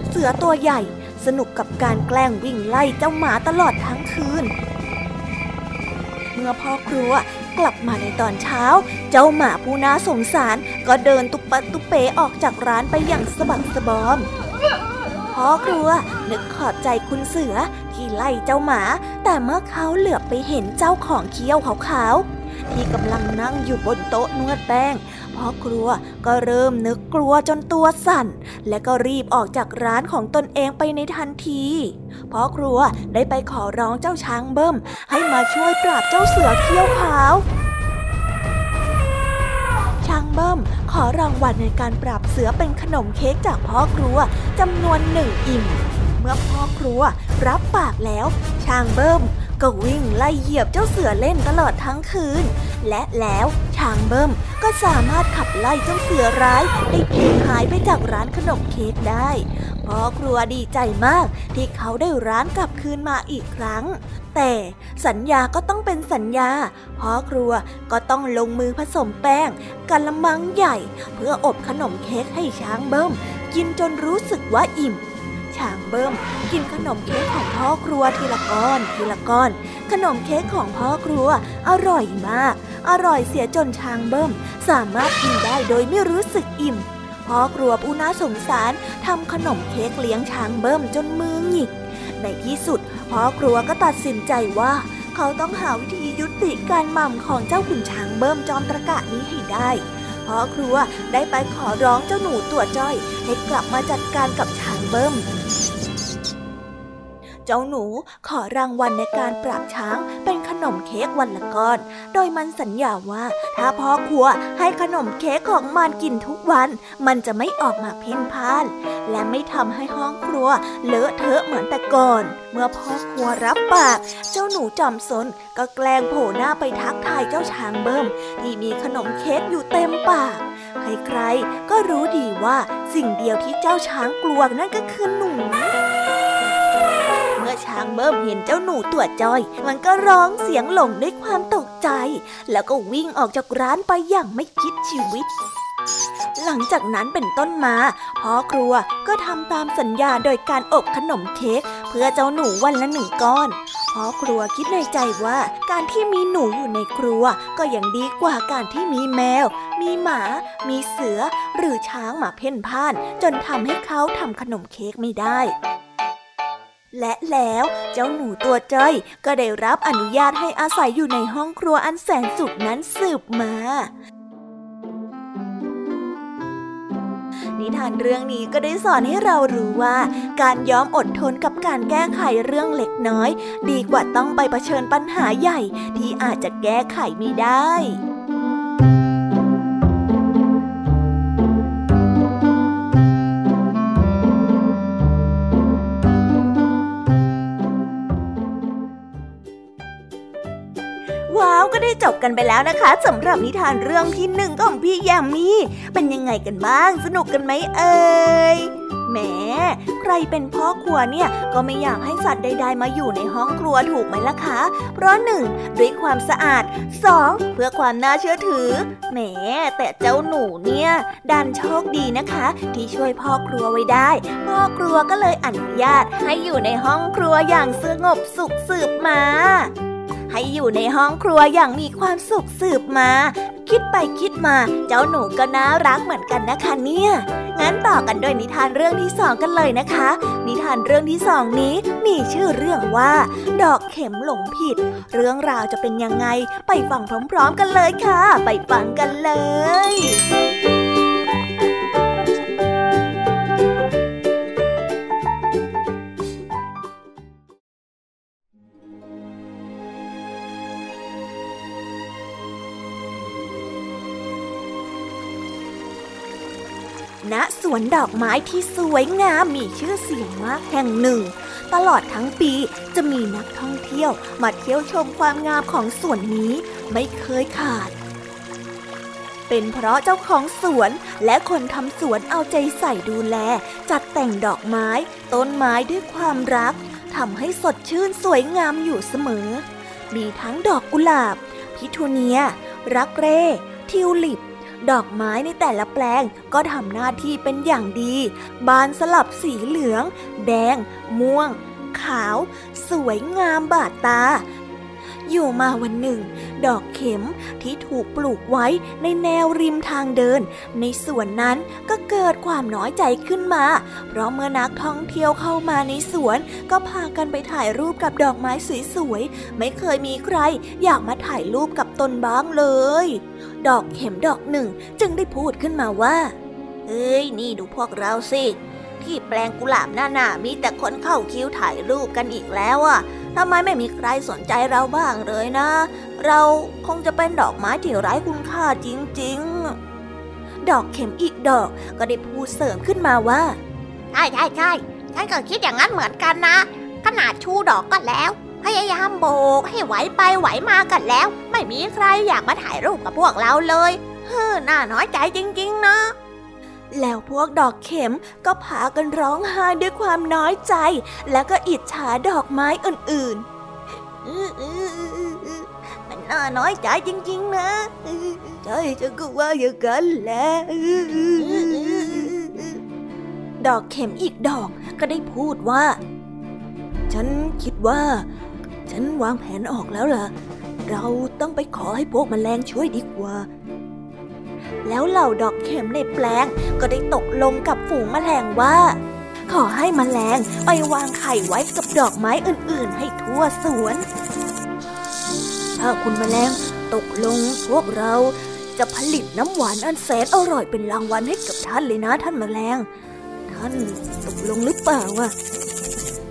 [SPEAKER 1] เสือตัวใหญ่สนุกกับการแกล้งวิ่งไล่เจ้าหมาตลอดทั้งคืนเมื่อพ่อครัว กลับมาในตอนเช้า เจ้าหมาผู้น่าสงสารก็เดินตุปะตุเปออกจากร้านไปอย่างสะบักสะบอมพ่อครัวนึกขอบใจคุณเสือที่ไล่เจ้าหมา แต่เมื่อเขาเหลือบไปเห็นเจ้าของเคี้ยวขาวๆที่กำลังนั่งอยู่บนโต๊ะนวดแป้ง พ่อครัวก็เริ่มนึกกลัวจนตัวสั่น และก็รีบออกจากร้านของตนเองไปในทันที พ่อครัวได้ไปขอร้องเจ้าช้างเบิ้ม ให้มาช่วยปราบเจ้าเสือเขี้ยวขาวช้างเบิ้มขอรางวัลในการปราบเสือเป็นขนมเค้กจากพ่อครัวจำนวนหนึ่งอิ่ม เมื่อพ่อครัวรับปากแล้วช้างเบิ้ม ก็วิ่งไล่เหยียบเจ้าเสือเล่นตลอดทั้งคืน และแล้วช้างเบิ้มก็สามารถขับไล่เจ้าเสือร้ายให้เพียงหายไปจากร้านขนมเค้กได้พ่อครัวดีใจมากที่เขาได้ร้านกลับคืนมาอีกครั้ง แต่สัญญาก็ต้องเป็นสัญญาพ่อครัวก็ต้องลงมือผสมแป้งกะละมังใหญ่ เพื่ออบขนมเค้กให้ช้างเบิ้มกินจนรู้สึกว่าอิ่ม ช้างเบิ้มกินขนมเค้กของพ่อครัวทีละก้อนทีละก้อน ขนมเค้กของพ่อครัว อร่อยมาก อร่อยเสียจนช้างเบิ้ม สามารถกินได้โดยไม่รู้สึกอิ่มพ่อครัวผู้น่าสงสารทำขนมเค้กเลี้ยงช้างเบิ้มจนมือหงิก ในที่สุดพ่อครัวก็ตัดสินใจว่า เขาต้องหาวิธียุติการหม่ำของเจ้าขุนช้างเบิ่มจอมตะกะนี้ให้ได้ พ่อครัวได้ไปขอร้องเจ้าหนูตัวจ้อย ให้กลับมาจัดการกับช้างเบิ่ม เจ้าหนูขอรางวัลในการปราบช้างเป็นขนมเค้กวันละก้อน โดยมันสัญญาว่าถ้าพ่อครัวให้ขนมเค้กของมันกินทุกวัน มันจะไม่ออกมาเพ่นพ่าน และไม่ทำให้ห้องครัวเลอะเทอะเหมือนแต่ก่อน เมื่อพ่อครัวรับปาก เจ้าหนูจอมซนก็แกล้งโผล่หน้าไปทักทายเจ้าช้างเบิ้มที่มีขนมเค้กอยู่เต็มปากใครๆก็รู้ดีว่าสิ่งเดียวที่เจ้าช้างกลัวนั่นก็คือหนูางเบิ้มเห็นเจ้าหนูตัวจอย มันก็ร้องเสียงหลงด้วยความตกใจ แล้วก็วิ่งออกจากร้านไปอย่างไม่คิดชีวิต หลังจากนั้นเป็นต้นมาพ่อครัวก็ทำตามสัญญาโดยการอบขนมเค้กเพื่อเจ้าหนูวันละหนึ่งก้อนพ่อครัวคิดในใจว่าการที่มีหนูอยู่ในครัว ก็ยังดีกว่าการที่มีแมว มีหมา มีเสือ หรือช้างมาเพ่นพ่าน จนทำให้เขาทำขนมเค้กไม่ได้ และแล้วเจ้าหนูตัวจ้อยก็ได้รับอนุญาตให้อาศัยอยู่ในห้องครัวอันแสนสุขนั้นสืบมา นิทานเรื่องนี้ก็ได้สอนให้เรารู้ว่า การยอมอดทนกับการแก้ไขเรื่องเล็กน้อย ดีกว่าต้องไปเผชิญปัญหาใหญ่ที่อาจจะแก้ไขไม่ได้ จบกันไปแล้วนะคะสำหรับนิทานเรื่องที่หนึ่งของพี่ยามีเป็นยังไงกันบ้าง สนุกกันไหมเอ่ยแหมใครเป็นพ่อครัวเนี่ยก็ไม่อยากให้สัตว์ใด ๆ มาอยู่ในห้องครัวถูกไหมล่ะคะ เพราะหนึ่งด้วยความสะอาดสองเพื่อความน่าเชื่อถือ แหม แต่เจ้าหนูเนี่ยดันโชคดีนะคะ ที่ช่วยพ่อครัวไว้ได้ พ่อครัวก็เลยอนุญาตให้อยู่ในห้องครัวอย่างสงบสุขสืบมา ให้อยู่ในห้องครัวอย่างมีความสุขสืบมา คิดไปคิดมา เจ้าหนูก็น่ารักเหมือนกันนะคะเนี่ยงั้นต่อกันด้วยนิทานเรื่องที่สองกันเลยนะคะ นิทานเรื่องที่สองนี้มีชื่อเรื่องว่า ดอกเข็มหลงผิด เรื่องราวจะเป็นยังไง ไปฟังพร้อมๆกันเลยค่ะ ไปฟังกันเลย ณสวนดอกไม้ที่สวยงามมีชื่อเสียงมากแห่งหนึ่ง ตลอดทั้งปีจะมีนักท่องเที่ยวมาเที่ยวชมความงามของสวนนี้ไม่เคยขาด เป็นเพราะเจ้าของสวนและคนทำสวนเอาใจใส่ดูแล จัดแต่งดอกไม้ ต้นไม้ด้วยความรักทำให้สดชื่นสวยงามอยู่เสมอ มีทั้งดอกกุหลาบ พิทูเนีย รักเร่ ทิวลิป ดอกไม้ในแต่ละแปลงก็ทำหน้าที่เป็นอย่างดี บานสลับสีเหลือง แดง ม่วง ขาว สวยงามบาดตา อยู่มาวันหนึ่ง ดอกเข็มที่ถูกปลูกไว้ในแนวริมทางเดิน ในส่วนนั้นก็เกิดความน้อยใจขึ้นมา เพราะเมื่อนักท่องเที่ยวเข้ามาในสวน ก็พากันไปถ่ายรูปกับดอกไม้สวยๆ ไม่เคยมีใครอยากมาถ่ายรูปกับตนบ้างเลย ดอกเข็มดอกหนึ่งจึงได้พูดขึ้นมาว่า เอ้ย นี่ดูพวกเราสิที่แปลงกุหลาบหน้าหนามีแต่คนเข้าคิวถ่ายรูปกันอีกแล้วอะ ทำไมไม่มีใครสนใจเราบ้างเลยนะ เราคงจะเป็นดอกไม้ที่ไร้คุณค่าจริงๆ ดอกเข็มอีกดอกก็ได้พูดเสริมขึ้นมาว่า
[SPEAKER 3] ใช่ใช่ใช่ฉันก็คิดอย่างนั้นเหมือนกันนะ ขนาดชูดอกก็แล้ว พยายามโบกให้ไหวไปไหวมากันแล้ว ไม่มีใครอยากมาถ่ายรูปกับพวกเราเลยเฮ้อน่าน้อยใจจริง ๆ นะ
[SPEAKER 1] แล้วพวกดอกเข็มก็พากันร้องไห้ด้วยความน้อยใจ แล้วก็อิจฉาดอกไม้อื่น
[SPEAKER 3] ๆ มันน่าน้อยใจจริง ๆ นะ
[SPEAKER 1] ใช่ฉันก็ว่าอย่างนั้นแหละดอกเข็มอีกดอกก็ได้พูดว่า ฉันคิดว่า ฉันวางแผนออกแล้วล่ะ เราต้องไปขอให้พวกมแมลงช่วยดีกว่า แล้วเหล่าดอกเข็มในแปลงก็ได้ตกลงกับฝูงแมลงว่า
[SPEAKER 3] ขอให้มแมลงไปวางไข่ไว้กับดอกไม้อื่นๆ ให้ทั่วสวน ถ้าคุณมแมลงตกลงพวกเราจะผลิตน้ำหวานอันแสนอร่อยเป็นรางวัลให้กับท่านเลยนะท่านมแมลง ท่านตกลงหรือเปล่าวะ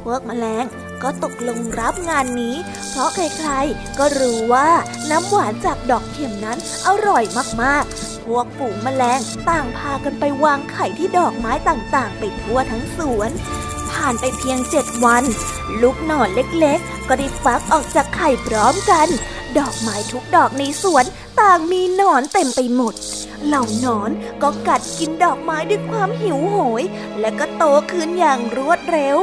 [SPEAKER 3] พวกมแมลง ก็ตกลงรับงานนี้ เพราะใครๆ ก็รู้ว่าน้ำหวานจากดอกเข็มนั้นอร่อยมากๆ พวกฝูงแมลงต่างพากันไปวางไข่ที่ดอกไม้ต่างๆ ไปทั่วทั้งสวน ผ่านไปเพียงเจ็ดวัน ลูกหนอนเล็กๆ ก็ได้ฟักออกจากไข่พร้อมกัน ดอกไม้ทุกดอกในสวนต่างมีหนอนเต็มไปหมดเหล่านอนก็กัดกินดอกไม้ด้วยความหิวโหย และก็โตขึ้นอย่างรวดเร็ว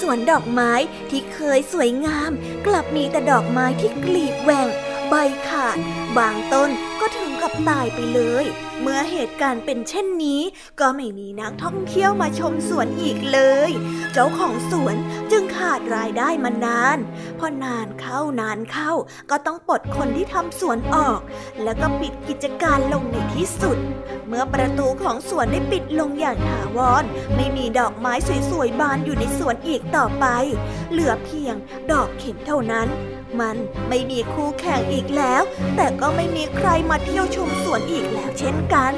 [SPEAKER 3] สวนดอกไม้ที่เคยสวยงาม กลับมีแต่ดอกไม้ที่กลีบแหว่ง ใบขาด บางต้นก็ถึงกับตายไปเลย เมื่อเหตุการณ์เป็นเช่นนี้ ก็ไม่มีนักท่องเที่ยวมาชมสวนอีกเลย เจ้าของสวนจึงขาดรายได้มานาน พอนานเข้านานเข้าก็ต้องปลดคนที่ทำสวนออก แล้วก็ปิดกิจการลงในที่สุด เมื่อประตูของสวนได้ปิดลงอย่างถาวร ไม่มีดอกไม้สวยๆบานอยู่ในสวนอีกต่อไป เหลือเพียงดอกเข็มเท่านั้น มันไม่มีคู่แข่งอีกแล้ว แต่ก็ไม่มีใครมาเที่ยวชมสวนอีกแล้วเช่นกัน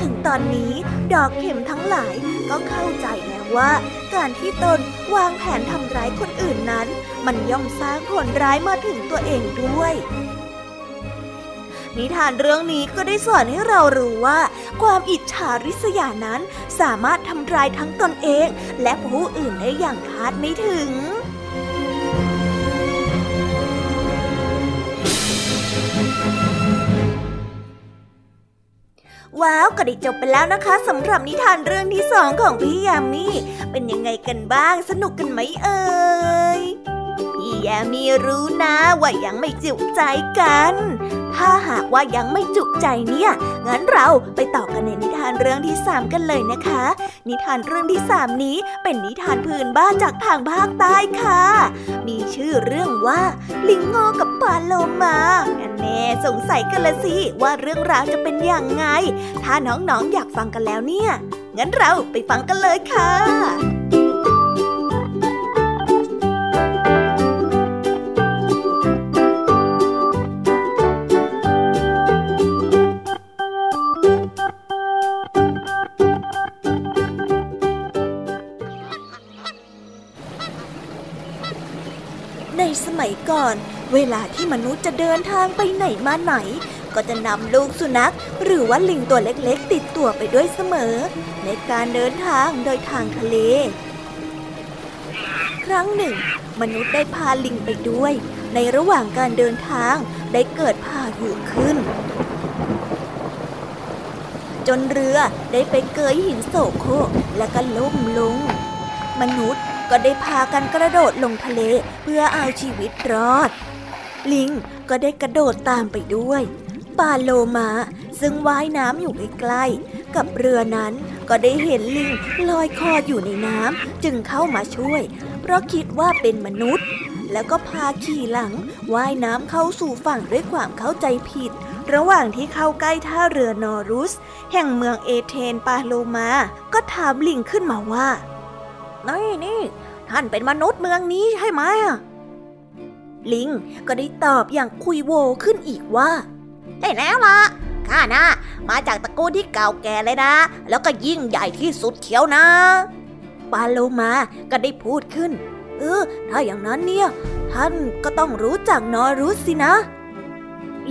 [SPEAKER 3] ถึงตอนนี้ดอกเข็มทั้งหลายก็เข้าใจแล้วว่า การที่ตนวางแผนทำร้ายคนอื่นนั้น มันย่อมสร้างผลร้ายมาถึงตัวเองด้วย นิทานเรื่องนี้ก็ได้สอนให้เรารู้ว่า ความอิจฉาริษยานั้นสามารถทำร้ายทั้งตนเอง และผู้อื่นได้อย่างคาดไม่ถึง ว้าวก็ได้จบไปแล้วนะคะสำหรับนิทานเรื่องที่สองของพี่ยามีเป็นยังไงกันบ้างสนุกกันไหมเอ่ย พี่ยมีรู้นะว่ายังไม่จุใจกัน ถ้าหากว่ายังไม่จุใจเนี่ย งั้นเราไปต่อกันในนิทานเรื่องที่สามกันเลยนะคะ นิทานเรื่องที่สามนี้เป็นนิทานพื้นบ้านจากทางภาคใต้ค่ะ มีชื่อเรื่องว่า ลิงงอกับปลาโลมาแน่สงสัยกันละสิว่าเรื่องราวจะเป็นอย่างไง ถ้าน้องๆออยากฟังกันแล้วเนี่ย งั้นเราไปฟังกันเลยค่ะ เวลาที่มนุษย์จะเดินทางไปไหนมาไหน ก็จะนำลูกสุนัข หรือว่าลิงตัวเล็กๆ ติดตัวไปด้วยเสมอ ในการเดินทางโดยทางทะเล ครั้งหนึ่ง มนุษย์ได้พาลิงไปด้วย ในระหว่างการเดินทางได้เกิดพายุขึ้น จนเรือได้ไปเกยหินโศกโคและก็ล่มลง มนุษย์ก็ได้พากันกระโดดลงทะเลเพื่อเอาชีวิตรอด ลิงก็ได้กระโดดตามไปด้วยปาโลมาซึ่งว่ายน้ำอยู่ใกล้ๆกับเรือนั้นก็ได้เห็นลิงลอยคออยู่ในน้ำจึงเข้ามาช่วย เพราะคิดว่าเป็นมนุษย์ แล้วก็พาขี่หลังว่ายน้ำเข้าสู่ฝั่งด้วยความเข้าใจผิด ระหว่างที่เข้าใกล้ท่าเรือนอรุส แห่งเมืองเอเธนปาโลมา ก็ถามลิงขึ้นมาว่า นี่นี่ท่านเป็นมนุษย์เมืองนี้ใช่ไหม ลิงก็ได้ตอบอย่างคุยโวขึ้นอีกว่า
[SPEAKER 1] ได้แล้วล่ะข้านะ มาจากตระกูลที่เก่าแก่เลยนะ แล้วก็ยิ่งใหญ่ที่สุดเขียวนะ
[SPEAKER 3] ปาโลมาก็ได้พูดขึ้น เออ ถ้าอย่างนั้นเนี่ย ท่านก็ต้องรู้จักนอรุสสินะ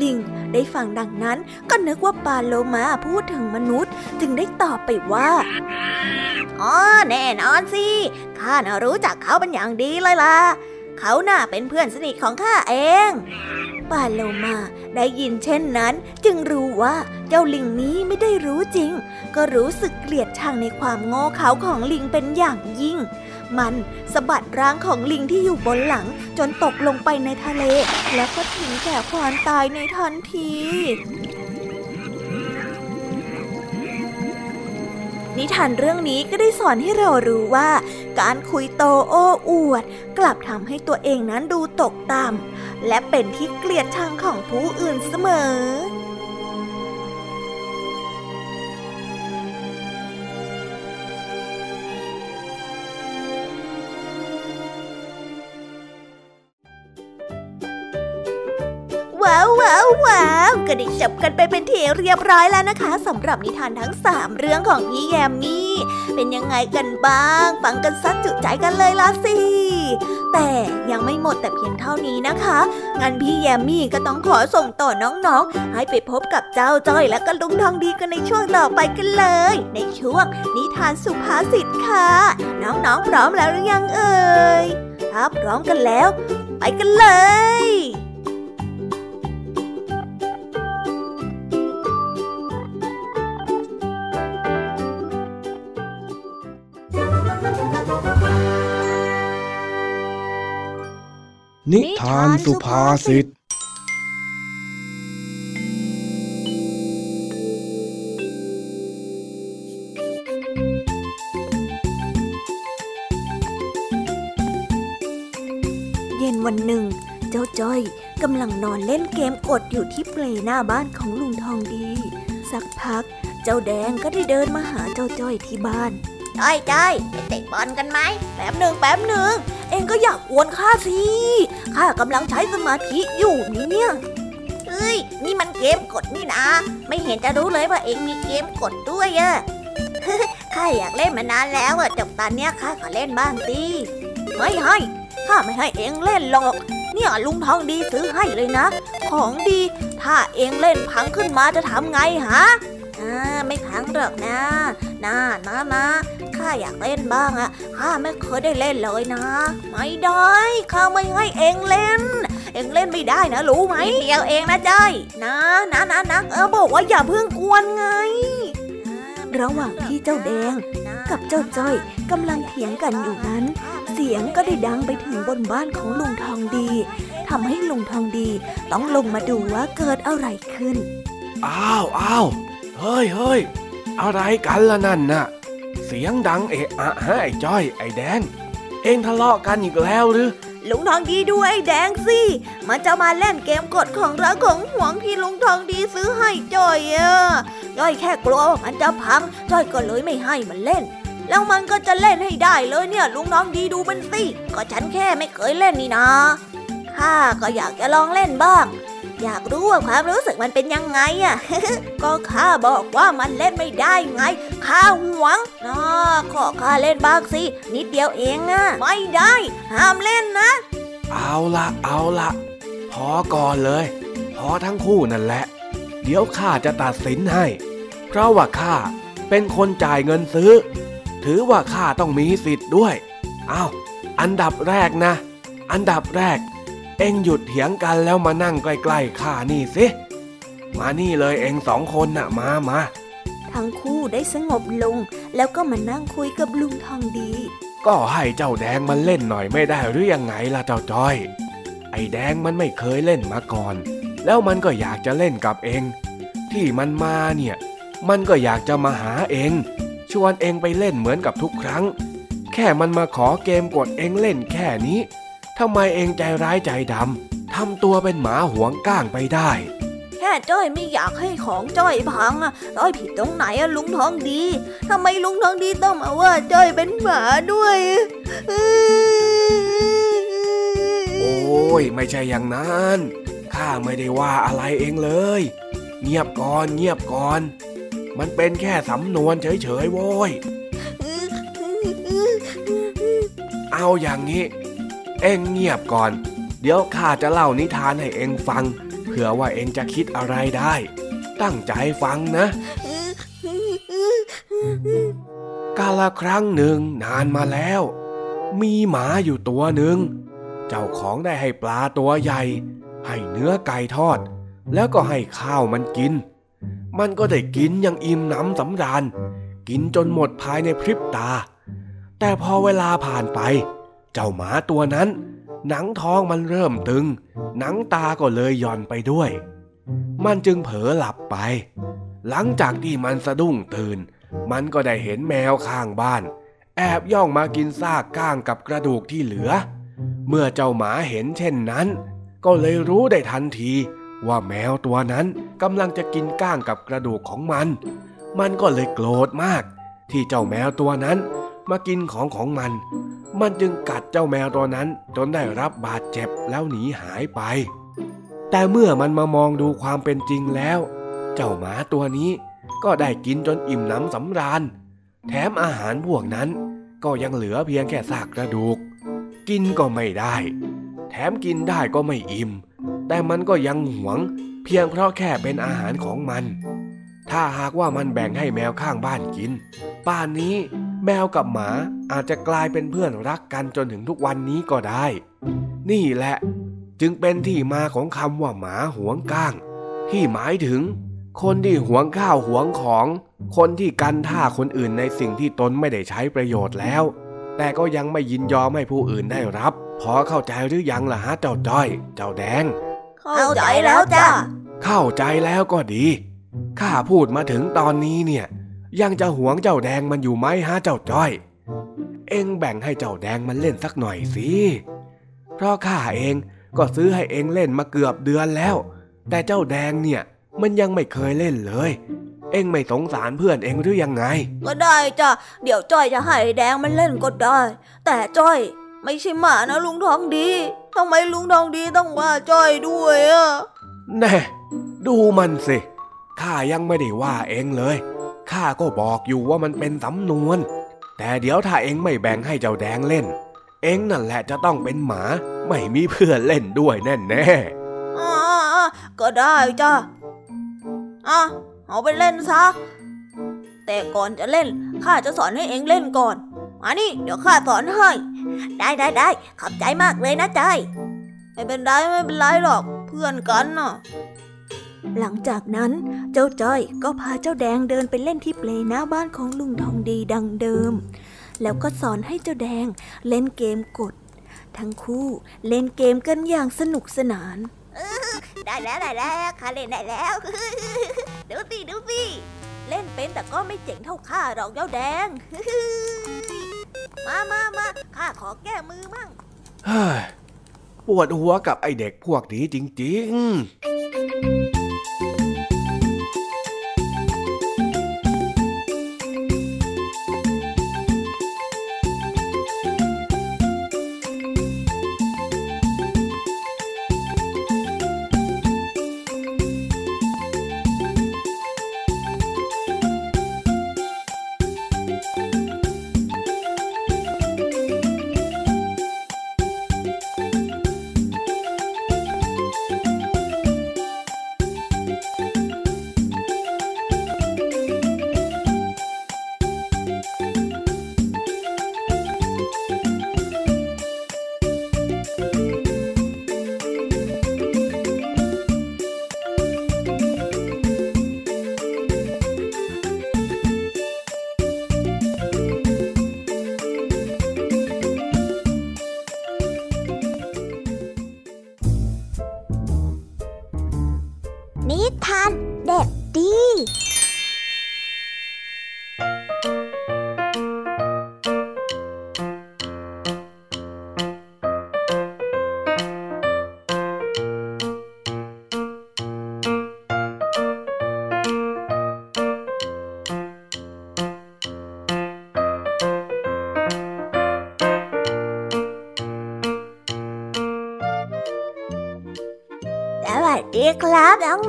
[SPEAKER 3] ลิงได้ฟังดังนั้นก็นึกว่าปาโลมาพูดถึงมนุษย์ จึงได้ตอบไปว่า
[SPEAKER 1] อ๋อ แน่นอนสิ ข้าน่ะรู้จักเขาเป็นอย่างดีเลยล่ะ เขาน่ะเป็นเพื่อนสนิทของข้าเอง
[SPEAKER 3] ปาโลมาได้ยินเช่นนั้น จึงรู้ว่าเจ้าลิงนี้ไม่ได้รู้จริง ก็รู้สึกเกลียดชังในความโง่เขลาของลิงเป็นอย่างยิ่ง มันสะบัดร่างของลิงที่อยู่บนหลัง จนตกลงไปในทะเล แล้วก็ถึงแก่ความตายในทันที นิทานเรื่องนี้ก็ได้สอนให้เรารู้ว่า การคุยโตโอ้อวด กลับทำให้ตัวเองนั้นดูตกต่ำและเป็นที่เกลียดชังของผู้อื่นเสมอ
[SPEAKER 1] ว้าว ก็ได้จบกันไปเป็นทีเรียบร้อยแล้วนะคะสำหรับนิทานทั้ง 3 เรื่องของพี่แยมมี่ เป็นยังไงกันบ้าง ฟังกันซัดจุใจกันเลยละสิ แต่ยังไม่หมดแต่เพียงเท่านี้นะคะงั้นพี่แยมมี่ก็ต้องขอส่งต่อน้องๆ ให้ไปพบกับเจ้าจ้อยและก็ลุงทองดีกันในช่วงต่อไปกันเลย ในช่วงนิทานสุภาษิตค่ะ น้องๆพร้อมแล้วหรือยังเอ่ยถ้าพร้อมกันแล้ว ไปกันเลย
[SPEAKER 4] นิทานสุภาษิต
[SPEAKER 1] เย็นวันหนึ่ง เจ้าจ้อยกำลังนอนเล่นเกมกดอยู่ที่เปลหน้าบ้านของลุงทองดี สักพัก เจ้าแดงก็ได้เดินมาหาเจ้าจ้อยที่บ้าน
[SPEAKER 3] จ้อยจ้อยไปเตะบอลกันไหม
[SPEAKER 1] แป๊บหนึ่งแป๊บหนึ่ง เองก็อยากกวนข้าสิ ข้ากำลังใช้สมาธิอยู่นี่เนี่ย
[SPEAKER 3] เอ้ย นี่มันเกมกดนี่นะ ไม่เห็นจะรู้เลยว่าเองมีเกมกดด้วยอะข้าอยากเล่นมานานแล้วอะจบตอนเนี้ยข้าขอเล่นบ้างสิ
[SPEAKER 1] ไม่ให้ข้าไม่ให้เองเล่นหรอก เนี่ยลุงทองดีซื้อให้เลยนะ ของดี ถ้าเองเล่นพังขึ้นมาจะทำไงฮะ
[SPEAKER 3] อ่าไม่พังหรอกนะ นะนะนะ ข้าอยากเล่นบ้างอะข้าไม่เคยได้เล่นเลยนะ
[SPEAKER 1] ไม่ได้ข้าไม่ให้เองเล่น เองเล่นไม่ได้นะรู้ไหม
[SPEAKER 3] นิดเดียวเองนะจ้อย
[SPEAKER 1] นะนะนะนะเออบอกว่าอย่าเพิ่งกวนไง ระหว่างที่เจ้าแดง กับเจ้าจ้อยกำลังเถียงกันอยู่นั้น เสียงก็ได้ดังไปถึงบนบ้านของลุงทองดีทำให้ลุงทองดีต้องลงมาดูว่าเกิดอะไรขึ้น
[SPEAKER 4] อ้าวอ้าวเฮ้ยเฮ้ยอะไรกันล่ะนั่นน่ะเสียงดังเอะอะฮะไอ้จ้อย ไอ้แดง เองทะเลาะกันอีกแล้วหรือ
[SPEAKER 1] ลุงทองดีดูไอ้แดงสิ มันจะมาเล่นเกมกดของรักของหวงที่ลุงทองดีซื้อให้จ้อยอะจ้อยแค่กลัวว่ามันจะพัง จ้อยก็เลยไม่ให้มันเล่น แล้วมันก็จะเล่นให้ได้เลยเนี่ย ลุงทองดีดูมันสิ ก็ฉันแค่ไม่เคยเล่นนี่นะข้าก็อยากจะลองเล่นบ้าง อยากรู้ว่าความรู้สึกมันเป็นยังไงอะก็ข้าบอกว่ามันเล่นไม่ได้ไง ข้าหวงนะขอข้าเล่นบ้างสิ นิดเดียวเองอะไม่ได้ ห้ามเล่นนะ
[SPEAKER 4] เอาละเอาละพอก่อนเลย พอทั้งคู่นั่นแหละ เดี๋ยวข้าจะตัดสินให้ เพราะว่าข้าเป็นคนจ่ายเงินซื้อ ถือว่าข้าต้องมีสิทธิ์ด้วย เอาอันดับแรกนะ อันดับแรก เอ็งหยุดเถียงกันแล้วมานั่งใกล้ๆข้านี่สิมานี่เลยเอ็งสองคนน่ะมามา
[SPEAKER 1] ทั้งคู่ได้สงบลง แล้วก็มานั่งคุยกับลุงทองดี
[SPEAKER 4] ก็ให้เจ้าแดงมันเล่นหน่อยไม่ได้หรือยังไงล่ะเจ้าจ้อย ไอ้แดงมันไม่เคยเล่นมาก่อน แล้วมันก็อยากจะเล่นกับเองที่มันมาเนี่ย มันก็อยากจะมาหาเองชวนเองไปเล่นเหมือนกับทุกครั้ง แค่มันมาขอเกมกดเองเล่นแค่นี้ ทำไมเองใจร้ายใจดำทำตัวเป็นหมาหวงก้างไปได้
[SPEAKER 1] แค่จ้อยไม่อยากให้ของจ้อยพังอะจ้อยผิดตรงไหนอะลุงทองดีทำไมลุงทองดีต้องมาว่าจ้อยเป็นหมาด้วย
[SPEAKER 4] โอ้ยไม่ใช่อย่างนั้นข้าไม่ได้ว่าอะไรเองเลย เงียบก่อนเงียบก่อน มันเป็นแค่สำนวนเฉยๆโว้ยเอาอย่างนี้ เอ็งเงียบก่อน เดี๋ยวข้าจะเล่านิทานให้เอ็งฟัง เผื่อว่าเอ็งจะคิดอะไรได้ ตั้งใจฟังนะ กาละครั้งหนึ่งนานมาแล้ว มีหมาอยู่ตัวหนึ่ง เจ้าของได้ให้ปลาตัวใหญ่ ให้เนื้อไก่ทอด แล้วก็ให้ข้าวมันกิน มันก็ได้กินอย่างอิ่มหนำสำราญ กินจนหมดภายในพริบตา แต่พอเวลาผ่านไป เจ้าหมาตัวนั้น หนังท้องมันเริ่มตึง หนังตาก็เลยย่อนไปด้วย มันจึงเผลอหลับไป หลังจากที่มันสะดุ้งตื่น มันก็ได้เห็นแมวข้างบ้าน แอบย่องมากินซากก้างกับกระดูกที่เหลือ เมื่อเจ้าหมาเห็นเช่นนั้น ก็เลยรู้ได้ทันที ว่าแมวตัวนั้นกำลังจะกินก้างกับกระดูกของมัน มันก็เลยโกรธมาก ที่เจ้าแมวตัวนั้นมากินของของมัน มันจึงกัดเจ้าแมวตัวนั้นจนได้รับบาดเจ็บแล้วหนีหายไป แต่เมื่อมันมามองดูความเป็นจริงแล้ว เจ้าหมาตัวนี้ก็ได้กินจนอิ่มหนำสำราญ แถมอาหารพวกนั้นก็ยังเหลือเพียงแค่ซากกระดูก กินก็ไม่ได้ แถมกินได้ก็ไม่อิ่ม แต่มันก็ยังหวง เพียงเพราะแค่เป็นอาหารของมัน ถ้าหากว่ามันแบ่งให้แมวข้างบ้านกิน ป่านนี้ แมวกับหมาอาจจะกลายเป็นเพื่อนรักกันจนถึงทุกวันนี้ก็ได้ นี่แหละ จึงเป็นที่มาของคำว่าหมาหวงก้าง ที่หมายถึง คนที่หวงข้าวหวงของ คนที่กันท่าคนอื่นในสิ่งที่ตนไม่ได้ใช้ประโยชน์แล้ว แต่ก็ยังไม่ยินยอมให้ผู้อื่นได้รับ พอเข้าใจหรือยังล่ะฮะเจ้าจ้อย เจ้าแดง
[SPEAKER 1] เข้าใจแล้วจ้ะ
[SPEAKER 4] เข้าใจแล้วก็ดี ข้าพูดมาถึงตอนนี้เนี่ย ยังจะหวงเจ้าแดงมันอยู่ไหมฮะเจ้าจ้อย เอ็งแบ่งให้เจ้าแดงมันเล่นสักหน่อยสิ เพราะข้าเองก็ซื้อให้เอ็งเล่นมาเกือบเดือนแล้ว แต่เจ้าแดงเนี่ยมันยังไม่เคยเล่นเลย เอ็งไม่สงสารเพื่อนเอ็งหรือยังไง
[SPEAKER 1] ก็ได้จ้ะ เดี๋ยวจ้อยจะให้แดงมันเล่นก็ได้ แต่จ้อยไม่ใช่หมานะลุงทองดีทำไมลุงทองดีต้องว่าจ้อยด้วยอะ
[SPEAKER 4] แน่ดูมันสิ ข้ายังไม่ได้ว่าเองเลย ข้าก็บอกอยู่ว่ามันเป็นสำนวน แต่เดี๋ยวถ้าเองไม่แบ่งให้เจ้าแดงเล่น เองนั่นแหละจะต้องเป็นหมา ไม่มีเพื่อนเล่นด้วยแน่แน่
[SPEAKER 1] อ่าก็ได้จ้ะอะเอาไปเล่นซะ แต่ก่อนจะเล่นข้าจะสอนให้เองเล่นก่อนมานี่เดี๋ยวข้าสอนให้ ได้ได้ได้ขอบใจมากเลยนะจ้อยไม่เป็นไรไม่เป็นไรหรอก เพื่อนกันน่ะ หลังจากนั้นเจ้าจ้อยก็พาเจ้าแดงเดินไปเล่นที่เปลหน้าบ้านของลุงทองดีดังเดิม แล้วก็สอนให้เจ้าแดงเล่นเกมกด ทั้งคู่เล่นเกมกันอย่างสนุกสนานได้แล้วได้แล้วข้าเล่นได้แล้วดูสิดูสิเล่นเป็นแต่ก็ไม่เจ๋งเท่าข้าหรอกเจ้าแดงมามามาข้าขอแก้มือมั่ง
[SPEAKER 4] ๆเฮ้ยปวดหัวกับไอเด็กพวกนี้จริง ๆ